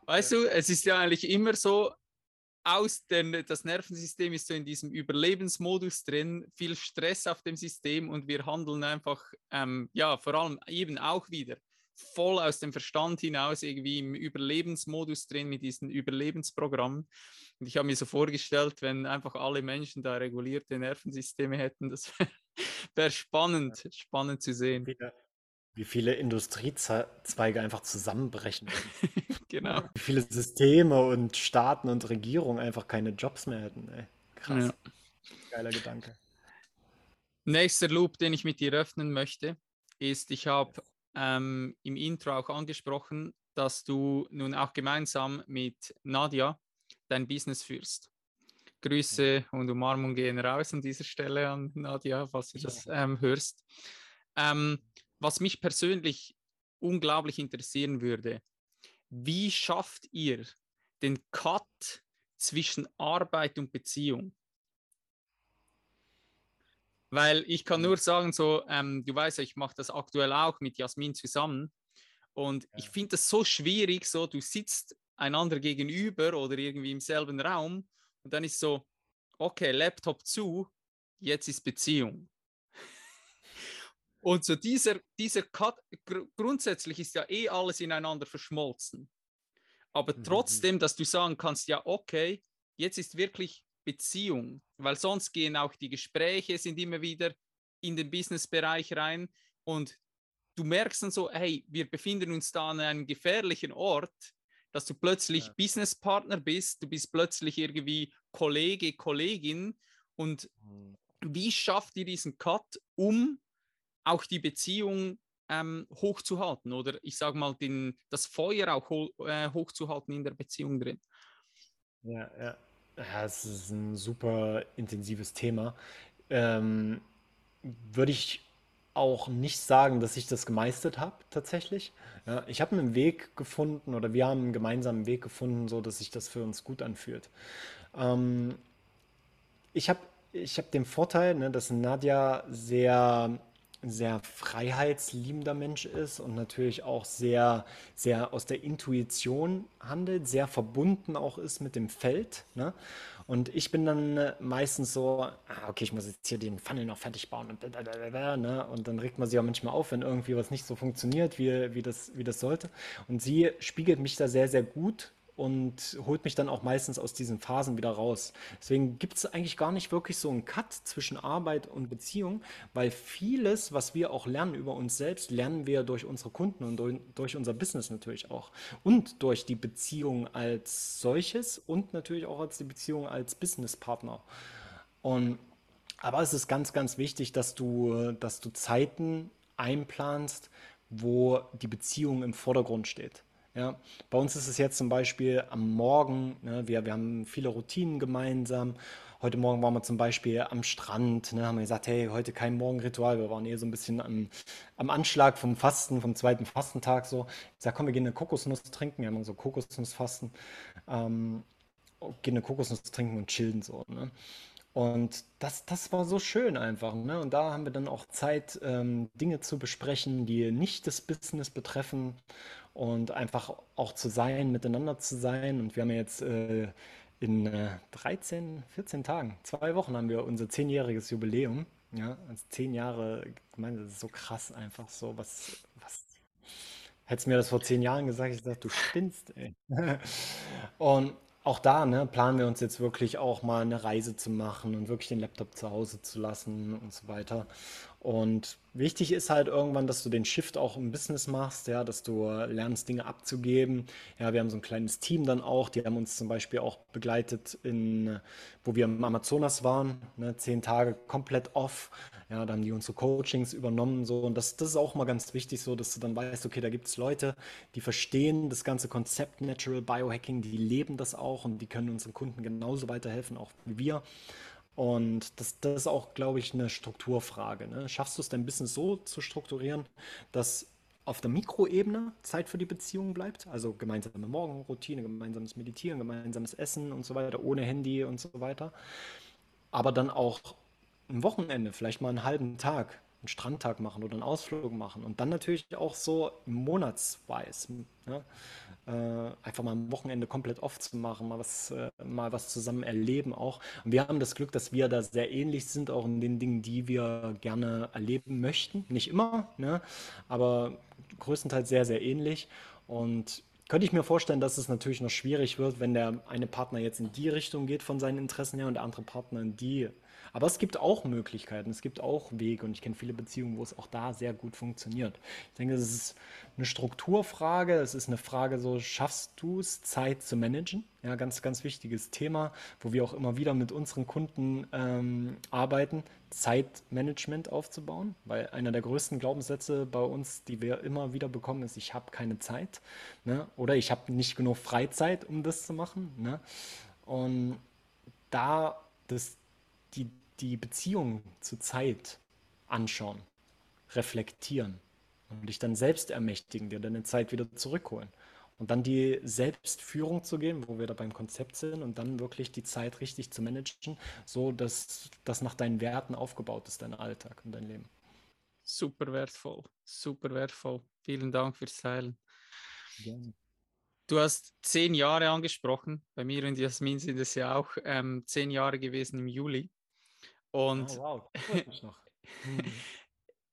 Weißt du, es ist ja eigentlich immer so, aus, denn das Nervensystem ist so in diesem Überlebensmodus drin, viel Stress auf dem System und wir handeln einfach, ähm, ja, vor allem eben auch wieder voll aus dem Verstand hinaus irgendwie im Überlebensmodus drin mit diesen Überlebensprogrammen. Und ich habe mir so vorgestellt, wenn einfach alle Menschen da regulierte Nervensysteme hätten, das wäre wär spannend, spannend zu sehen. Wieder wie viele Industriezweige einfach zusammenbrechen. genau. Wie viele Systeme und Staaten und Regierungen einfach keine Jobs mehr hätten. Ey. Krass. Ja. Geiler Gedanke. Nächster Loop, den ich mit dir öffnen möchte, ist, ich habe ähm, im Intro auch angesprochen, dass du nun auch gemeinsam mit Nadia dein Business führst. Grüße und Umarmung gehen raus an dieser Stelle an Nadia, falls du das ähm, hörst. Ähm, was mich persönlich unglaublich interessieren würde, wie schafft ihr den Cut zwischen Arbeit und Beziehung? Weil ich kann nur sagen, so, ähm, du weißt ja, ich mache das aktuell auch mit Jasmin zusammen. Und ja. ich finde das so schwierig, so du sitzt einander gegenüber oder irgendwie im selben Raum und dann ist so, okay, Laptop zu, jetzt ist Beziehung. Und so dieser, dieser Cut, gr grundsätzlich ist ja eh alles ineinander verschmolzen. Aber mhm. trotzdem, dass du sagen kannst, ja, okay, jetzt ist wirklich Beziehung, weil sonst gehen auch die Gespräche, sind immer wieder in den Businessbereich rein und du merkst dann so, hey, wir befinden uns da an einem gefährlichen Ort, dass du plötzlich ja. Businesspartner bist, du bist plötzlich irgendwie Kollege, Kollegin und mhm. wie schafft ihr diesen Cut, um auch die Beziehung ähm, hochzuhalten oder ich sage mal den, das Feuer auch ho äh, hochzuhalten in der Beziehung drin. Ja, ja. Ja, es ist ein super intensives Thema. Ähm, würde ich auch nicht sagen, dass ich das gemeistert habe, tatsächlich. Ja, ich habe einen Weg gefunden oder wir haben einen gemeinsamen Weg gefunden, so dass sich das für uns gut anfühlt. Ähm, ich habe ich hab den Vorteil, ne, dass Nadja sehr sehr freiheitsliebender Mensch ist und natürlich auch sehr, sehr aus der Intuition handelt, sehr verbunden auch ist mit dem Feld. Ne? Und ich bin dann äh, meistens so, ah, okay, ich muss jetzt hier den Funnel noch fertig bauen und, ne? und dann regt man sich auch manchmal auf, wenn irgendwie was nicht so funktioniert, wie, wie, das, wie das sollte. Und sie spiegelt mich da sehr, sehr gut und holt mich dann auch meistens aus diesen Phasen wieder raus. Deswegen gibt es eigentlich gar nicht wirklich so einen Cut zwischen Arbeit und Beziehung, weil vieles, was wir auch lernen über uns selbst, lernen wir durch unsere Kunden und durch, unser Business natürlich auch. Und durch die Beziehung als solches und natürlich auch als die Beziehung als Businesspartner. Und aber es ist ganz, ganz wichtig, dass du, dass du Zeiten einplanst, wo die Beziehung im Vordergrund steht. Ja, bei uns ist es jetzt zum Beispiel am Morgen, ne, wir, wir haben viele Routinen gemeinsam. Heute Morgen waren wir zum Beispiel am Strand, ne, haben wir gesagt, hey, heute kein Morgenritual. Wir waren eher so ein bisschen am, am Anschlag vom Fasten, vom zweiten Fastentag so. Ich sag, komm, wir gehen eine Kokosnuss trinken. Wir haben so Kokosnussfasten. Ähm, gehen eine Kokosnuss trinken und chillen so. Ne? Und das, das war so schön einfach. Ne? Und da haben wir dann auch Zeit, ähm, Dinge zu besprechen, die nicht das Business betreffen und einfach auch zu sein, miteinander zu sein. Und wir haben jetzt äh, in äh, 13, 14 Tagen, zwei Wochen haben wir unser zehnjähriges Jubiläum. Ja, also zehn Jahre, ich meine, das ist so krass einfach so, was, was Hättest mir das vor zehn Jahren gesagt, ich dachte, du spinnst, ey. Und auch da, ne, planen wir uns jetzt wirklich auch mal eine Reise zu machen und wirklich den Laptop zu Hause zu lassen und so weiter. Und wichtig ist halt irgendwann, dass du den Shift auch im Business machst, ja, dass du lernst, Dinge abzugeben. Ja, wir haben so ein kleines Team dann auch, die haben uns zum Beispiel auch begleitet in, wo wir im Amazonas waren, ne, zehn Tage komplett off. Ja, da haben die unsere Coachings übernommen, so. Und das, das ist auch mal ganz wichtig, so, dass du dann weißt, okay, da gibt es Leute, die verstehen das ganze Konzept Natural Biohacking, die leben das auch und die können unseren Kunden genauso weiterhelfen, auch wie wir. Und das, das ist auch, glaube ich, eine Strukturfrage. Ne? Schaffst du es dein Business so zu strukturieren, dass auf der Mikroebene Zeit für die Beziehung bleibt? Also gemeinsame Morgenroutine, gemeinsames Meditieren, gemeinsames Essen und so weiter, ohne Handy und so weiter. Aber dann auch ein Wochenende, vielleicht mal einen halben Tag, einen Strandtag machen oder einen Ausflug machen. Und dann natürlich auch so monatsweise. Ne? Äh, einfach mal am Wochenende komplett off zu machen, mal was, äh, mal was zusammen erleben auch. Und wir haben das Glück, dass wir da sehr ähnlich sind, auch in den Dingen, die wir gerne erleben möchten. Nicht immer, ne? aber größtenteils sehr, sehr ähnlich. Und könnte ich mir vorstellen, dass es natürlich noch schwierig wird, wenn der eine Partner jetzt in die Richtung geht von seinen Interessen her und der andere Partner in die aber es gibt auch Möglichkeiten, es gibt auch Wege und ich kenne viele Beziehungen, wo es auch da sehr gut funktioniert. Ich denke, es ist eine Strukturfrage, es ist eine Frage, so schaffst du es, Zeit zu managen? Ja, ganz, ganz wichtiges Thema, wo wir auch immer wieder mit unseren Kunden ähm, arbeiten, Zeitmanagement aufzubauen, weil einer der größten Glaubenssätze bei uns, die wir immer wieder bekommen, ist, ich habe keine Zeit ne? oder ich habe nicht genug Freizeit, um das zu machen. Ne? Und da das, die, Beziehung zur Zeit anschauen, reflektieren und dich dann selbst ermächtigen, dir deine Zeit wieder zurückholen. Und dann die Selbstführung zu gehen, wo wir da beim Konzept sind, und dann wirklich die Zeit richtig zu managen, so dass das nach deinen Werten aufgebaut ist, dein Alltag und dein Leben. Super wertvoll, super wertvoll. Vielen Dank fürs Teilen. Gerne. Du hast zehn Jahre angesprochen. Bei mir und Jasmin sind es ja auch ähm, zehn Jahre gewesen im Juli. Und oh, wow,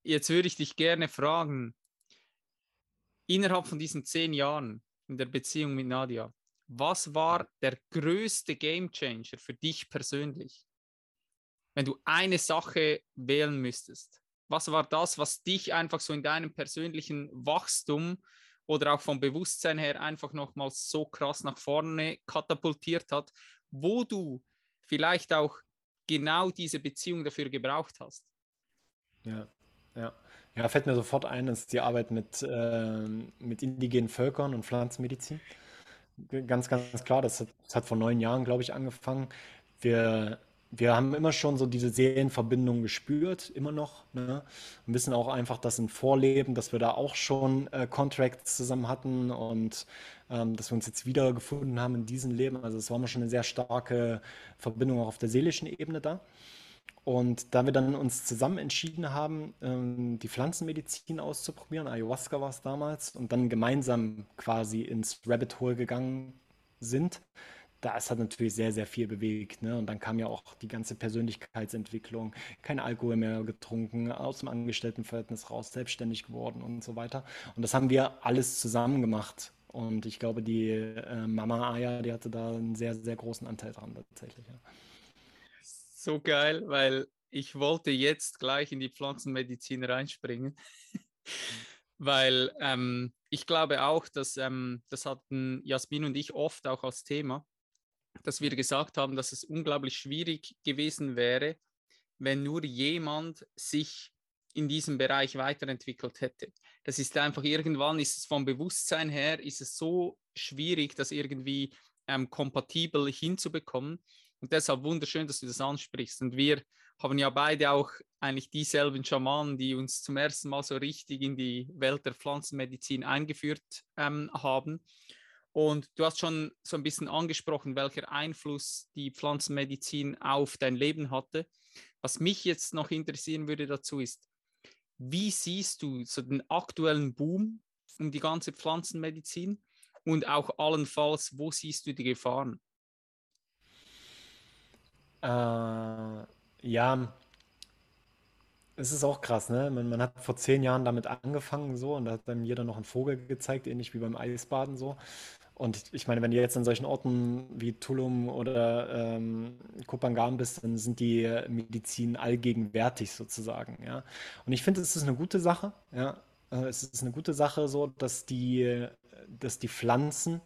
jetzt würde ich dich gerne fragen, innerhalb von diesen zehn Jahren in der Beziehung mit Nadia, was war der größte Gamechanger für dich persönlich? Wenn du eine Sache wählen müsstest, was war das, was dich einfach so in deinem persönlichen Wachstum oder auch vom Bewusstsein her einfach nochmals so krass nach vorne katapultiert hat, wo du vielleicht auch genau diese Beziehung dafür gebraucht hast. Ja, ja. Ja, fällt mir sofort ein, ist die Arbeit mit, äh, mit indigenen Völkern und Pflanzenmedizin. Ganz, ganz klar, das hat, das hat vor neun Jahren, glaube ich, angefangen. Wir wir haben immer schon so diese Seelenverbindung gespürt, immer noch. Ne? Und wissen auch einfach, dass im Vorleben, dass wir da auch schon äh, Contracts zusammen hatten und ähm, dass wir uns jetzt wieder gefunden haben in diesem Leben. Also es war immer schon eine sehr starke Verbindung auch auf der seelischen Ebene da. Und da wir dann uns zusammen entschieden haben, ähm, die Pflanzenmedizin auszuprobieren, Ayahuasca war es damals, und dann gemeinsam quasi ins Rabbit Hole gegangen sind, da ist halt natürlich sehr, sehr viel bewegt. Ne? Und dann kam ja auch die ganze Persönlichkeitsentwicklung, kein Alkohol mehr getrunken, aus dem Angestelltenverhältnis raus, selbstständig geworden und so weiter. Und das haben wir alles zusammen gemacht. Und ich glaube, die äh, Mama Aya, die hatte da einen sehr, sehr großen Anteil dran tatsächlich. Ja. So geil, weil ich wollte jetzt gleich in die Pflanzenmedizin reinspringen. weil ähm, ich glaube auch, dass ähm, das hatten Jasmin und ich oft auch als Thema, dass wir gesagt haben, dass es unglaublich schwierig gewesen wäre, wenn nur jemand sich in diesem Bereich weiterentwickelt hätte. Das ist einfach irgendwann, ist es vom Bewusstsein her, ist es so schwierig, das irgendwie ähm, kompatibel hinzubekommen. Und deshalb wunderschön, dass du das ansprichst. Und wir haben ja beide auch eigentlich dieselben Schamanen, die uns zum ersten Mal so richtig in die Welt der Pflanzenmedizin eingeführt ähm, haben. Und du hast schon so ein bisschen angesprochen, welcher Einfluss die Pflanzenmedizin auf dein Leben hatte. Was mich jetzt noch interessieren würde dazu ist, wie siehst du so den aktuellen Boom um die ganze Pflanzenmedizin und auch allenfalls, wo siehst du die Gefahren? Äh, ja, es ist auch krass, ne? Man, man hat vor zehn Jahren damit angefangen so und da hat dann jeder noch einen Vogel gezeigt, ähnlich wie beim Eisbaden so. Und ich meine, wenn du jetzt an solchen Orten wie Tulum oder ähm, Kopangan bist, dann sind die Medizin allgegenwärtig sozusagen, ja. Und ich finde, es ist eine gute Sache, ja. Äh, Es ist eine gute Sache so, dass die, dass die Pflanzen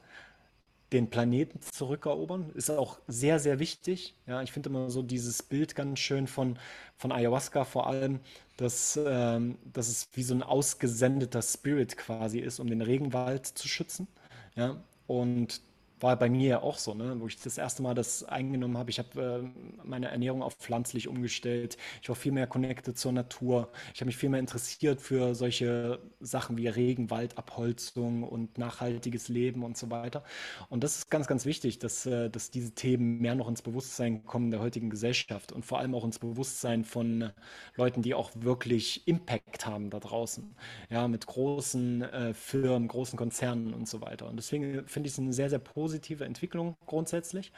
den Planeten zurückerobern. Ist auch sehr, sehr wichtig. Ja, ich finde immer so dieses Bild ganz schön von, von Ayahuasca vor allem, dass, ähm, dass es wie so ein ausgesendeter Spirit quasi ist, um den Regenwald zu schützen. Ja, und war bei mir ja auch so, ne? wo ich das erste Mal das eingenommen habe. Ich habe äh, meine Ernährung auf pflanzlich umgestellt. Ich war viel mehr connected zur Natur. Ich habe mich viel mehr interessiert für solche Sachen wie Regenwaldabholzung und nachhaltiges Leben und so weiter. Und das ist ganz, ganz wichtig, dass, äh, dass diese Themen mehr noch ins Bewusstsein kommen der heutigen Gesellschaft und vor allem auch ins Bewusstsein von Leuten, die auch wirklich Impact haben da draußen. Ja, mit großen äh, Firmen, großen Konzernen und so weiter. Und deswegen finde ich es eine sehr, sehr positive positive Entwicklung grundsätzlich.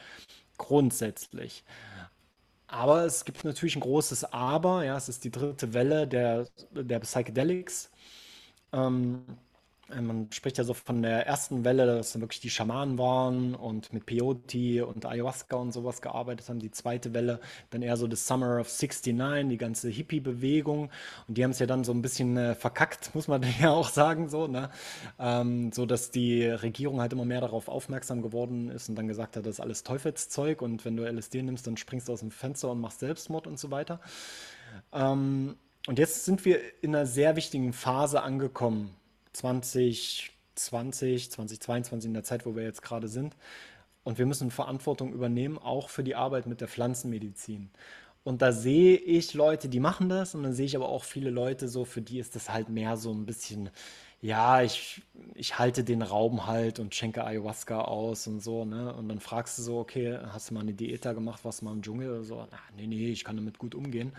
Grundsätzlich. Aber es gibt natürlich ein großes Aber. Ja, es ist die dritte Welle der, der Psychedelics. Ähm, äh, man spricht ja so von der ersten Welle, dass dann wirklich die Schamanen waren und mit Peyote und Ayahuasca und sowas gearbeitet haben. Die zweite Welle, dann eher so das Summer of 69, die ganze Hippie-Bewegung. Und die haben es ja dann so ein bisschen äh, verkackt, muss man ja auch sagen, so, ne? Ähm, so dass die Regierung halt immer mehr darauf aufmerksam geworden ist und dann gesagt hat, das ist alles Teufelszeug und wenn du LSD nimmst, dann springst du aus dem Fenster und machst Selbstmord und so weiter. Ähm, und jetzt sind wir in einer sehr wichtigen Phase angekommen 2020, 2022 in der Zeit, wo wir jetzt gerade sind. Und wir müssen Verantwortung übernehmen, auch für die Arbeit mit der Pflanzenmedizin. Und da sehe ich Leute, die machen das, und dann sehe ich aber auch viele Leute so, für die ist das halt mehr so ein bisschen, ja, ich, ich halte den Raum halt und schenke Ayahuasca aus und so, ne? Und dann fragst du so, okay, hast du mal eine Diät da gemacht, was mal im Dschungel oder so? Na, nee, nee, ich kann damit gut umgehen.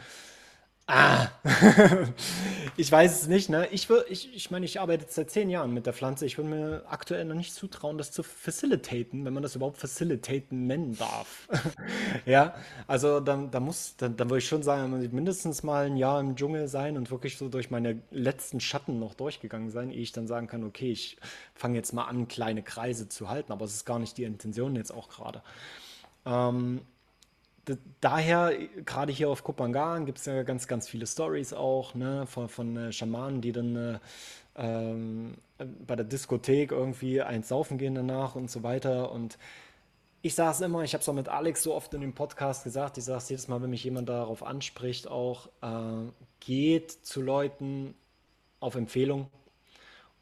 Ah, ich weiß es nicht, ne? Ich, ich, ich meine, ich arbeite seit zehn Jahren mit der Pflanze. Ich würde mir aktuell noch nicht zutrauen, das zu facilitaten, wenn man das überhaupt facilitaten nennen darf. Ja, also dann, da muss, dann, dann würde ich schon sagen, man muss mindestens mal ein Jahr im Dschungel sein und wirklich so durch meine letzten Schatten noch durchgegangen sein, ehe ich dann sagen kann, okay, ich fange jetzt mal an, kleine Kreise zu halten, aber es ist gar nicht die Intention jetzt auch gerade. Ähm, daher, gerade hier auf Kopangan gibt es ja ganz, ganz viele Stories auch, ne, von, von äh, Schamanen, die dann äh, ähm, äh, bei der Diskothek irgendwie eins saufen gehen danach und so weiter. Und ich sage es immer, ich habe es auch mit Alex so oft in dem Podcast gesagt, ich sage es jedes Mal, wenn mich jemand darauf anspricht, auch äh, geht zu Leuten auf Empfehlung.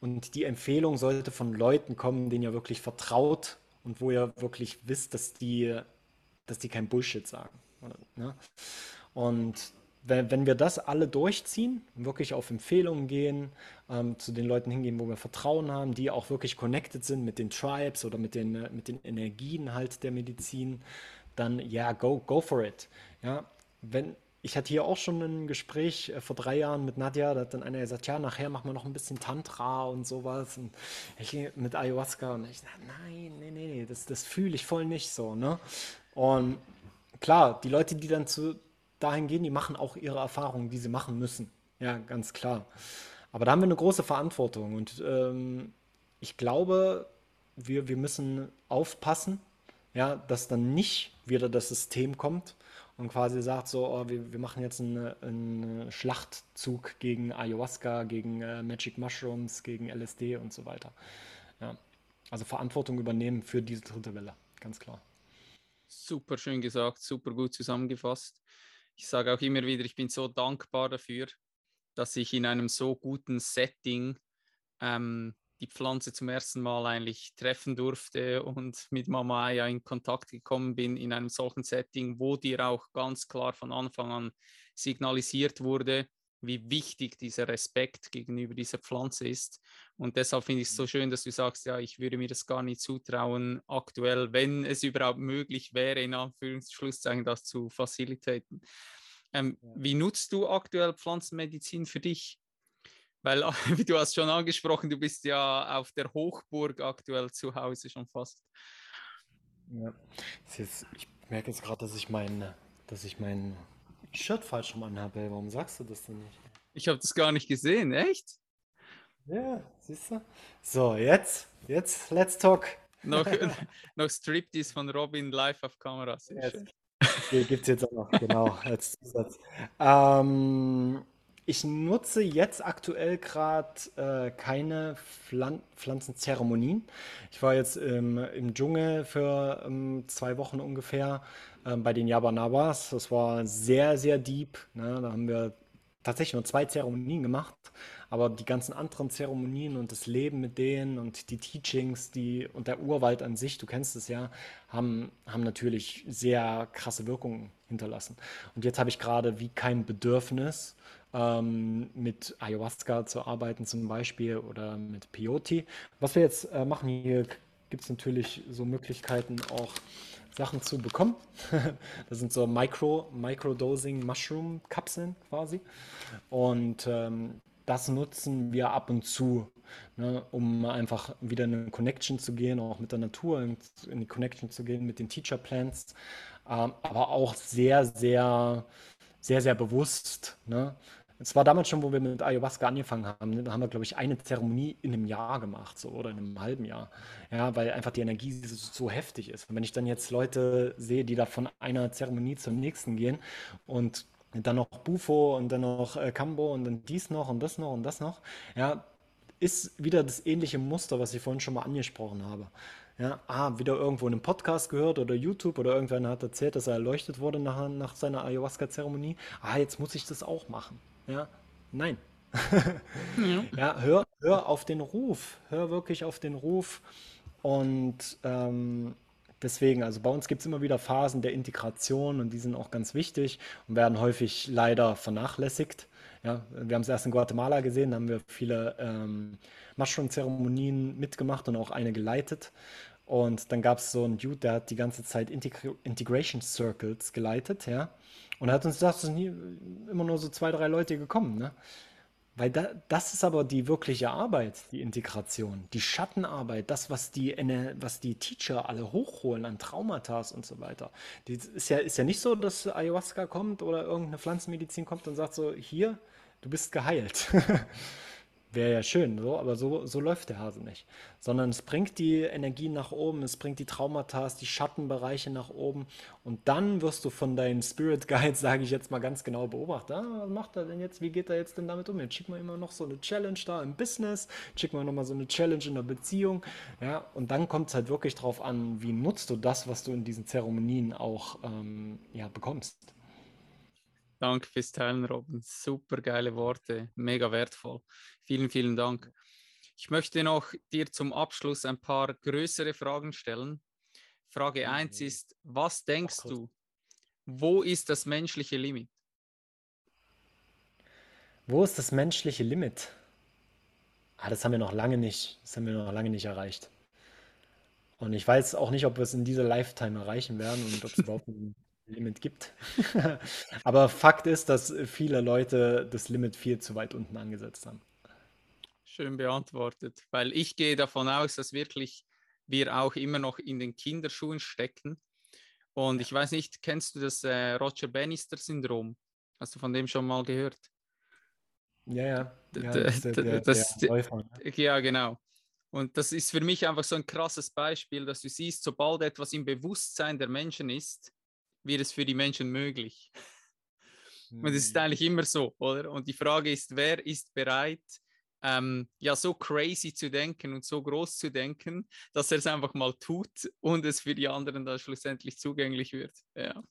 Und die Empfehlung sollte von Leuten kommen, denen ihr wirklich vertraut und wo ihr wirklich wisst, dass die dass die kein Bullshit sagen. Ne? Und wenn, wenn wir das alle durchziehen, wirklich auf Empfehlungen gehen, ähm, zu den Leuten hingehen, wo wir Vertrauen haben, die auch wirklich connected sind mit den Tribes oder mit den, äh, mit den Energien halt der Medizin, dann ja, go, go for it. Ja, wenn, ich hatte hier auch schon ein Gespräch äh, vor drei Jahren mit Nadja, da hat dann einer gesagt, ja, nachher machen wir noch ein bisschen Tantra und sowas und ich mit Ayahuasca und ich sage, nein, nee, nee, nee, das, das fühle ich voll nicht so, ne? Und klar, die Leute, die dann zu dahin gehen, die machen auch ihre Erfahrungen, die sie machen müssen. Ja, ganz klar. Aber da haben wir eine große Verantwortung und ähm, ich glaube, wir, wir müssen aufpassen, ja, dass dann nicht wieder das System kommt und quasi sagt so, oh, wir, wir machen jetzt einen, einen Schlachtzug gegen Ayahuasca, gegen äh, Magic Mushrooms, gegen LSD und so weiter. Ja. Also Verantwortung übernehmen für diese dritte Welle, ganz klar. Super schön gesagt, super gut zusammengefasst. Ich sage auch immer wieder, ich bin so dankbar dafür, dass ich in einem so guten Setting ähm, die Pflanze zum ersten Mal eigentlich treffen durfte und mit Mama Aya in Kontakt gekommen bin in einem solchen Setting, wo dir auch ganz klar von Anfang an signalisiert wurde, wie wichtig dieser Respekt gegenüber dieser Pflanze ist. Und deshalb finde ich es so schön, dass du sagst, ja, ich würde mir das gar nicht zutrauen, aktuell, wenn es überhaupt möglich wäre, in Anführungszeichen das zu facilitaten. Ähm, ja. Wie nutzt du aktuell Pflanzenmedizin für dich? Weil, wie du hast schon angesprochen, du bist ja auf der Hochburg aktuell zu Hause schon fast. Ja, jetzt, ich merke jetzt gerade, dass ich mein, dass ich mein Shirt falsch rum anhabe. Warum sagst du das denn nicht? Ich habe das gar nicht gesehen, echt? Ja, siehst du? So, jetzt, jetzt, let's talk. Noch, noch Striptease von Robin live auf Kamera. Gibt es jetzt auch noch, genau, als Zusatz. Ähm, ich nutze jetzt aktuell gerade äh, keine Pflan Pflanzenzeremonien. Ich war jetzt ähm, im Dschungel für ähm, zwei Wochen ungefähr ähm, bei den Yabanawas. Das war sehr, sehr deep. Ne? Da haben wir tatsächlich nur zwei Zeremonien gemacht, aber die ganzen anderen Zeremonien und das Leben mit denen und die Teachings, die und der Urwald an sich, du kennst es ja, haben, haben natürlich sehr krasse Wirkungen hinterlassen. Und jetzt habe ich gerade wie kein Bedürfnis, ähm, mit Ayahuasca zu arbeiten zum Beispiel oder mit Peyote. Was wir jetzt äh, machen, hier gibt es natürlich so Möglichkeiten auch Sachen zu bekommen. das sind so Micro, Microdosing Mushroom Kapseln quasi. Und ähm, das nutzen wir ab und zu, ne, um einfach wieder in eine Connection zu gehen, auch mit der Natur in, die Connection zu gehen, mit den Teacher Plants, ähm, aber auch sehr, sehr, sehr, sehr bewusst. Ne? Es war damals schon, wo wir mit Ayahuasca angefangen haben. Ne? Da haben wir, glaube ich, eine Zeremonie in einem Jahr gemacht, so oder in einem halben Jahr. Ja, weil einfach die Energie so, so heftig ist. Und wenn ich dann jetzt Leute sehe, die da von einer Zeremonie zur nächsten gehen und dann noch Bufo und dann noch äh, Cambo und dann dies noch und das noch und das noch, ja, ist wieder das ähnliche Muster, was ich vorhin schon mal angesprochen habe. Ja, ah, wieder irgendwo in einem Podcast gehört oder YouTube oder irgendwer hat erzählt, dass er erleuchtet wurde nach, nach seiner Ayahuasca-Zeremonie. Ah, jetzt muss ich das auch machen. Ja, nein. ja. ja, hör, hör auf den Ruf. Hör wirklich auf den Ruf. Und ähm, deswegen, also bei uns gibt es immer wieder Phasen der Integration und die sind auch ganz wichtig und werden häufig leider vernachlässigt. Ja, wir haben es erst in Guatemala gesehen, da haben wir viele ähm, Mushroom-Zeremonien mitgemacht und auch eine geleitet. Und dann gab es so einen Dude, der hat die ganze Zeit Integ Integration Circles geleitet, ja. Und hat uns gesagt, es sind immer nur so zwei, drei Leute gekommen, ne? Weil da, das ist aber die wirkliche Arbeit, die Integration, die Schattenarbeit, das, was die, was die Teacher alle hochholen an Traumata und so weiter. Die ist ja, ist ja nicht so, dass Ayahuasca kommt oder irgendeine Pflanzenmedizin kommt und sagt so, hier, du bist geheilt. Wäre ja schön, so, aber so, so läuft der Hase nicht. Sondern es bringt die Energie nach oben, es bringt die Traumata, die Schattenbereiche nach oben und dann wirst du von deinem Spirit Guide, sage ich jetzt mal ganz genau, beobachtet. Ah, was macht er denn jetzt? Wie geht er jetzt denn damit um? Jetzt schicken wir immer noch so eine Challenge da im Business, schicken wir nochmal so eine Challenge in der Beziehung. Ja, und dann kommt es halt wirklich darauf an, wie nutzt du das, was du in diesen Zeremonien auch ähm, ja, bekommst. Danke fürs Teilen, Robin. Super geile Worte, mega wertvoll. Vielen, vielen Dank. Ich möchte noch dir zum Abschluss ein paar größere Fragen stellen. Frage 1 mhm. ist, was denkst du, wo ist das menschliche Limit? Wo ist das menschliche Limit? Ah, das haben wir noch lange nicht, das haben wir noch lange nicht erreicht. Und ich weiß auch nicht, ob wir es in dieser Lifetime erreichen werden und ob es überhaupt ein Limit gibt. Aber Fakt ist, dass viele Leute das Limit viel zu weit unten angesetzt haben. Schön beantwortet, weil ich gehe davon aus, dass wirklich wir auch immer noch in den Kinderschuhen stecken. Und ich weiß nicht, kennst du das äh, Roger Bannister-Syndrom? Hast du von dem schon mal gehört? Ja, ja. ja das, der, der, das, der Läufer, ne? Ja, genau. Und das ist für mich einfach so ein krasses Beispiel, dass du siehst, sobald etwas im Bewusstsein der Menschen ist, wird es für die Menschen möglich. Und es ist hm. eigentlich immer so, oder? Und die Frage ist, wer ist bereit, ähm, ja, so crazy zu denken und so groß zu denken, dass er es einfach mal tut und es für die anderen dann schlussendlich zugänglich wird. Ja.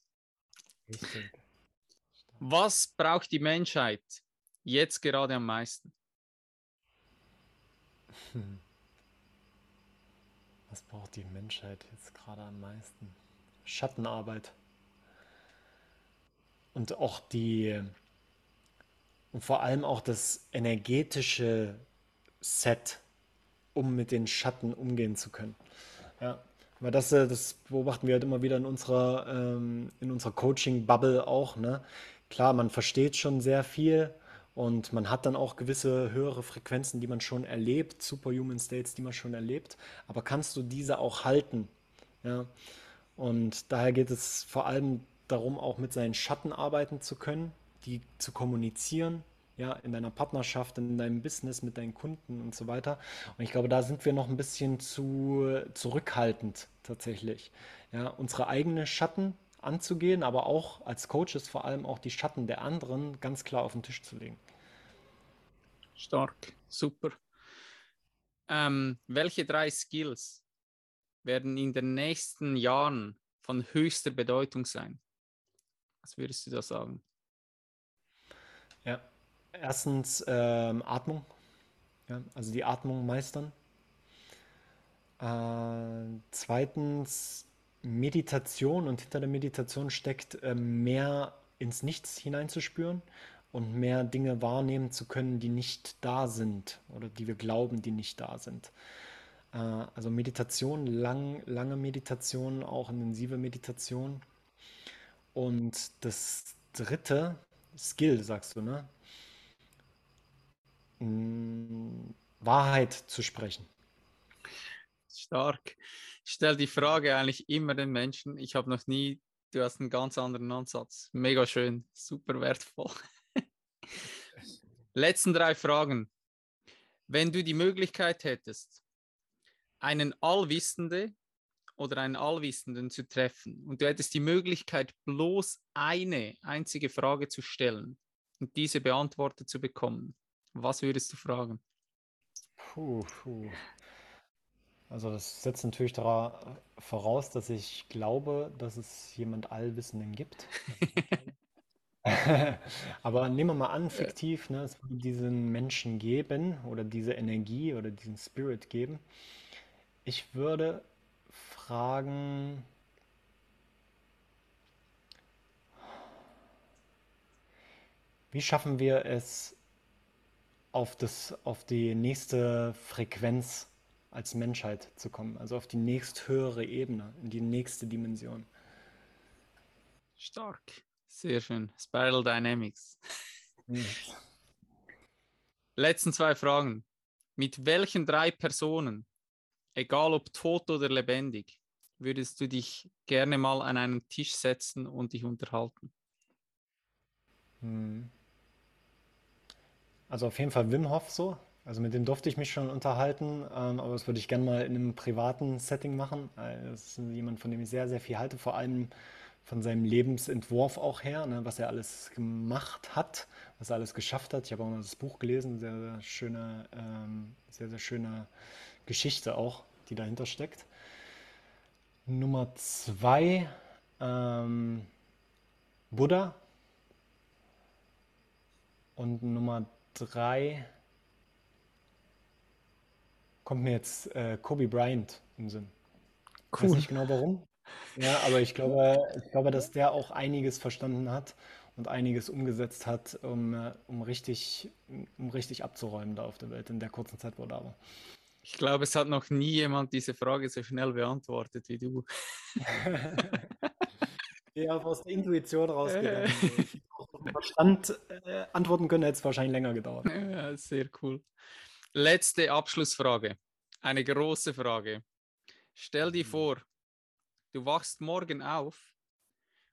Was braucht die Menschheit jetzt gerade am meisten? Hm. Was braucht die Menschheit jetzt gerade am meisten? Schattenarbeit und auch die, und vor allem auch das energetische Set, um mit den Schatten umgehen zu können. Ja, weil das, äh, das beobachten wir halt immer wieder in unserer, ähm, in unserer Coaching-Bubble auch. Ne? Klar, man versteht schon sehr viel und man hat dann auch gewisse höhere Frequenzen, die man schon erlebt, Superhuman States, die man schon erlebt. Aber kannst du diese auch halten? Ja? Und daher geht es vor allem darum, auch mit seinen Schatten arbeiten zu können, die zu kommunizieren, ja, in deiner Partnerschaft, in deinem Business, mit deinen Kunden und so weiter. Und ich glaube, da sind wir noch ein bisschen zu zurückhaltend tatsächlich. Ja, unsere eigenen Schatten anzugehen, aber auch als Coaches vor allem auch die Schatten der anderen ganz klar auf den Tisch zu legen. Stark, super. Ähm, welche drei Skills werden in den nächsten Jahren von höchster Bedeutung sein? Was würdest du da sagen? Ja, erstens ähm, Atmung. Ja, also die Atmung meistern. Äh, zweitens Meditation und hinter der Meditation steckt äh, mehr ins Nichts hineinzuspüren und mehr Dinge wahrnehmen zu können, die nicht da sind oder die wir glauben, die nicht da sind. Äh, also Meditation, lang, lange Meditation, auch intensive Meditation. Und das dritte, Skill, sagst du, ne? Hm, Wahrheit zu sprechen. Stark. Ich stelle die Frage eigentlich immer den Menschen. Ich habe noch nie, du hast einen ganz anderen Ansatz. Mega schön, super wertvoll. Letzten drei Fragen. Wenn du die Möglichkeit hättest, einen Allwissende oder einen Allwissenden zu treffen und du hättest die Möglichkeit, bloß eine einzige Frage zu stellen und diese beantwortet zu bekommen, was würdest du fragen? Puh, puh. Also das setzt natürlich dara voraus, dass ich glaube, dass es jemand Allwissenden gibt. Aber nehmen wir mal an, fiktiv, ne, es würde diesen Menschen geben oder diese Energie oder diesen Spirit geben. Ich würde fragen, wie schaffen wir es auf das, auf die nächste Frequenz als Menschheit zu kommen, also auf die nächsthöhere Ebene, in die nächste Dimension. Stark, sehr schön. Spiral Dynamics. Mhm. Letzten zwei Fragen. Mit welchen drei Personen, egal ob tot oder lebendig, würdest du dich gerne mal an einen Tisch setzen und dich unterhalten? Hm. Also auf jeden Fall Wim Hof so. Also mit dem durfte ich mich schon unterhalten, ähm, aber das würde ich gerne mal in einem privaten Setting machen. Das ist jemand, von dem ich sehr, sehr viel halte, vor allem von seinem Lebensentwurf auch her, ne, was er alles gemacht hat, was er alles geschafft hat. Ich habe auch mal das Buch gelesen, sehr, sehr schöne, ähm, sehr, sehr schöne Geschichte auch, die dahinter steckt. Nummer zwei, ähm, Buddha. Und Nummer drei, kommt mir jetzt äh, Kobe Bryant im Sinn. Ich weiß nicht genau warum. Ja, aber ich glaube, ich glaube, dass der auch einiges verstanden hat und einiges umgesetzt hat, um, äh, um richtig, um richtig abzuräumen da auf der Welt in der kurzen Zeit, wo er da war. Ich glaube, es hat noch nie jemand diese Frage so schnell beantwortet wie du. Ja, aus der Intuition rausgegangen. Äh. Verstand äh, antworten können, hätte es wahrscheinlich länger gedauert. Ja, sehr cool. Letzte Abschlussfrage. Eine große Frage. Stell dir mhm. vor, du wachst morgen auf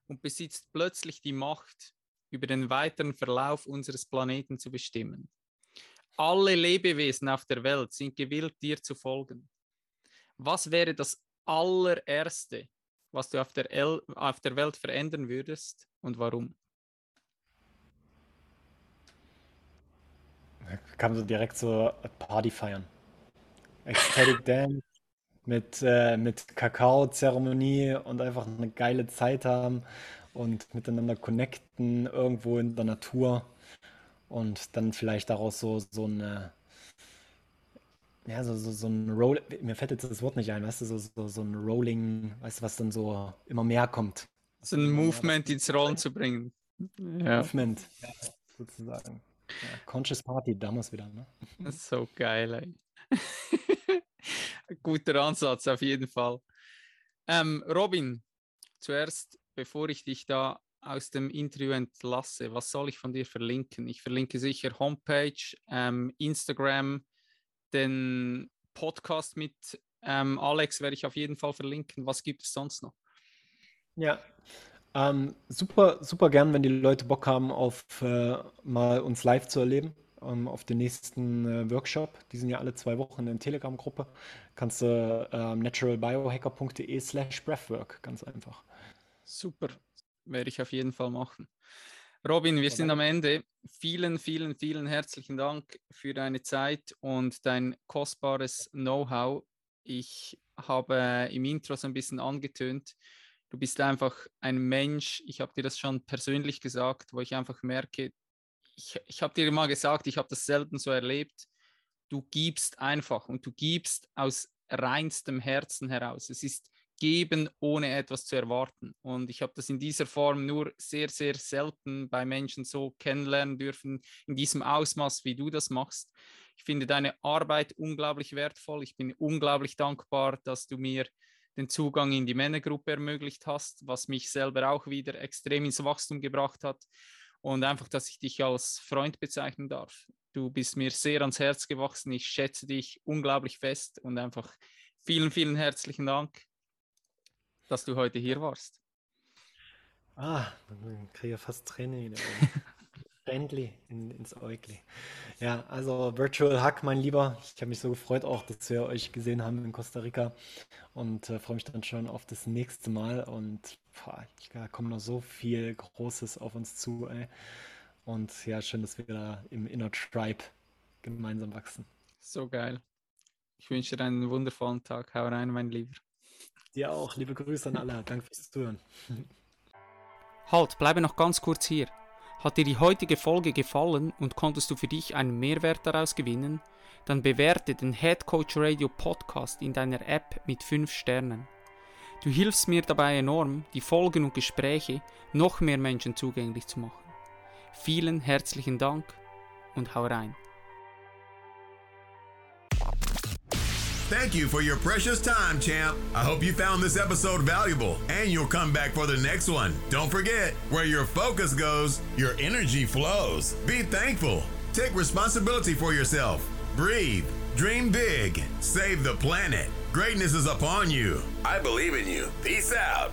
und besitzt plötzlich die Macht, über den weiteren Verlauf unseres Planeten zu bestimmen. Alle Lebewesen auf der Welt sind gewillt, dir zu folgen. Was wäre das allererste, was du auf der, El auf der Welt verändern würdest und warum? Kam so direkt so Party feiern. Ecstatic Dance mit, äh, mit Kakao-Zeremonie und einfach eine geile Zeit haben und miteinander connecten irgendwo in der Natur und dann vielleicht daraus so, so eine ja, so, so, so ein Roll, mir fällt jetzt das Wort nicht ein, weißt du, so, so, so ein Rolling, weißt du, was dann so immer mehr kommt. So ein Movement ins Rollen zu bringen. Ja. Movement, ja, sozusagen. Ja, Conscious Party, damals wieder, ne? Das ist so geil, ey. Guter Ansatz auf jeden Fall. Ähm, Robin, zuerst, bevor ich dich da aus dem Interview entlasse, was soll ich von dir verlinken? Ich verlinke sicher Homepage, ähm, Instagram, den Podcast mit ähm, Alex werde ich auf jeden Fall verlinken. Was gibt es sonst noch? Ja, ähm, super, super gern, wenn die Leute Bock haben, auf äh, mal uns live zu erleben, ähm, auf den nächsten äh, Workshop. Die sind ja alle zwei Wochen in der Telegram-Gruppe. Kannst du äh, naturalbiohacker.de slash breathwork, ganz einfach. Super, werde ich auf jeden Fall machen. Robin, wir sind am Ende. Vielen, vielen, vielen herzlichen Dank für deine Zeit und dein kostbares Know-how. Ich habe im Intro so ein bisschen angetönt, du bist einfach ein Mensch, ich habe dir das schon persönlich gesagt, wo ich einfach merke, ich, ich habe dir mal gesagt, ich habe das selten so erlebt, du gibst einfach und du gibst aus reinstem Herzen heraus. Es ist geben, ohne etwas zu erwarten. Und ich habe das in dieser Form nur sehr, sehr selten bei Menschen so kennenlernen dürfen, in diesem Ausmaß, wie du das machst. Ich finde deine Arbeit unglaublich wertvoll. Ich bin unglaublich dankbar, dass du mir den Zugang in die Männergruppe ermöglicht hast, was mich selber auch wieder extrem ins Wachstum gebracht hat. Und einfach, dass ich dich als Freund bezeichnen darf. Du bist mir sehr ans Herz gewachsen. Ich schätze dich unglaublich fest und einfach vielen, vielen herzlichen Dank, dass du heute hier warst. Ah, man kriege fast Tränen in den Augen. Friendly in, ins Äugli. Ja, also Virtual Hug, mein Lieber. Ich habe mich so gefreut auch, dass wir euch gesehen haben in Costa Rica und äh, freue mich dann schon auf das nächste Mal. Und boah, da kommt noch so viel Großes auf uns zu. Ey. Und ja, schön, dass wir da im Inner Tribe gemeinsam wachsen. So geil. Ich wünsche dir einen wundervollen Tag. Hau rein, mein Lieber. Dir auch. Liebe Grüße an alle. Danke fürs Zuhören. Halt, bleibe noch ganz kurz hier. Hat dir die heutige Folge gefallen und konntest du für dich einen Mehrwert daraus gewinnen? Dann bewerte den Head Coach Radio Podcast in deiner App mit 5 Sternen. Du hilfst mir dabei enorm, die Folgen und Gespräche noch mehr Menschen zugänglich zu machen. Vielen herzlichen Dank und hau rein. Thank you for your precious time, champ. I hope you found this episode valuable and you'll come back for the next one. Don't forget, where your focus goes, your energy flows. Be thankful. Take responsibility for yourself. Breathe. Dream big. Save the planet. Greatness is upon you. I believe in you. Peace out.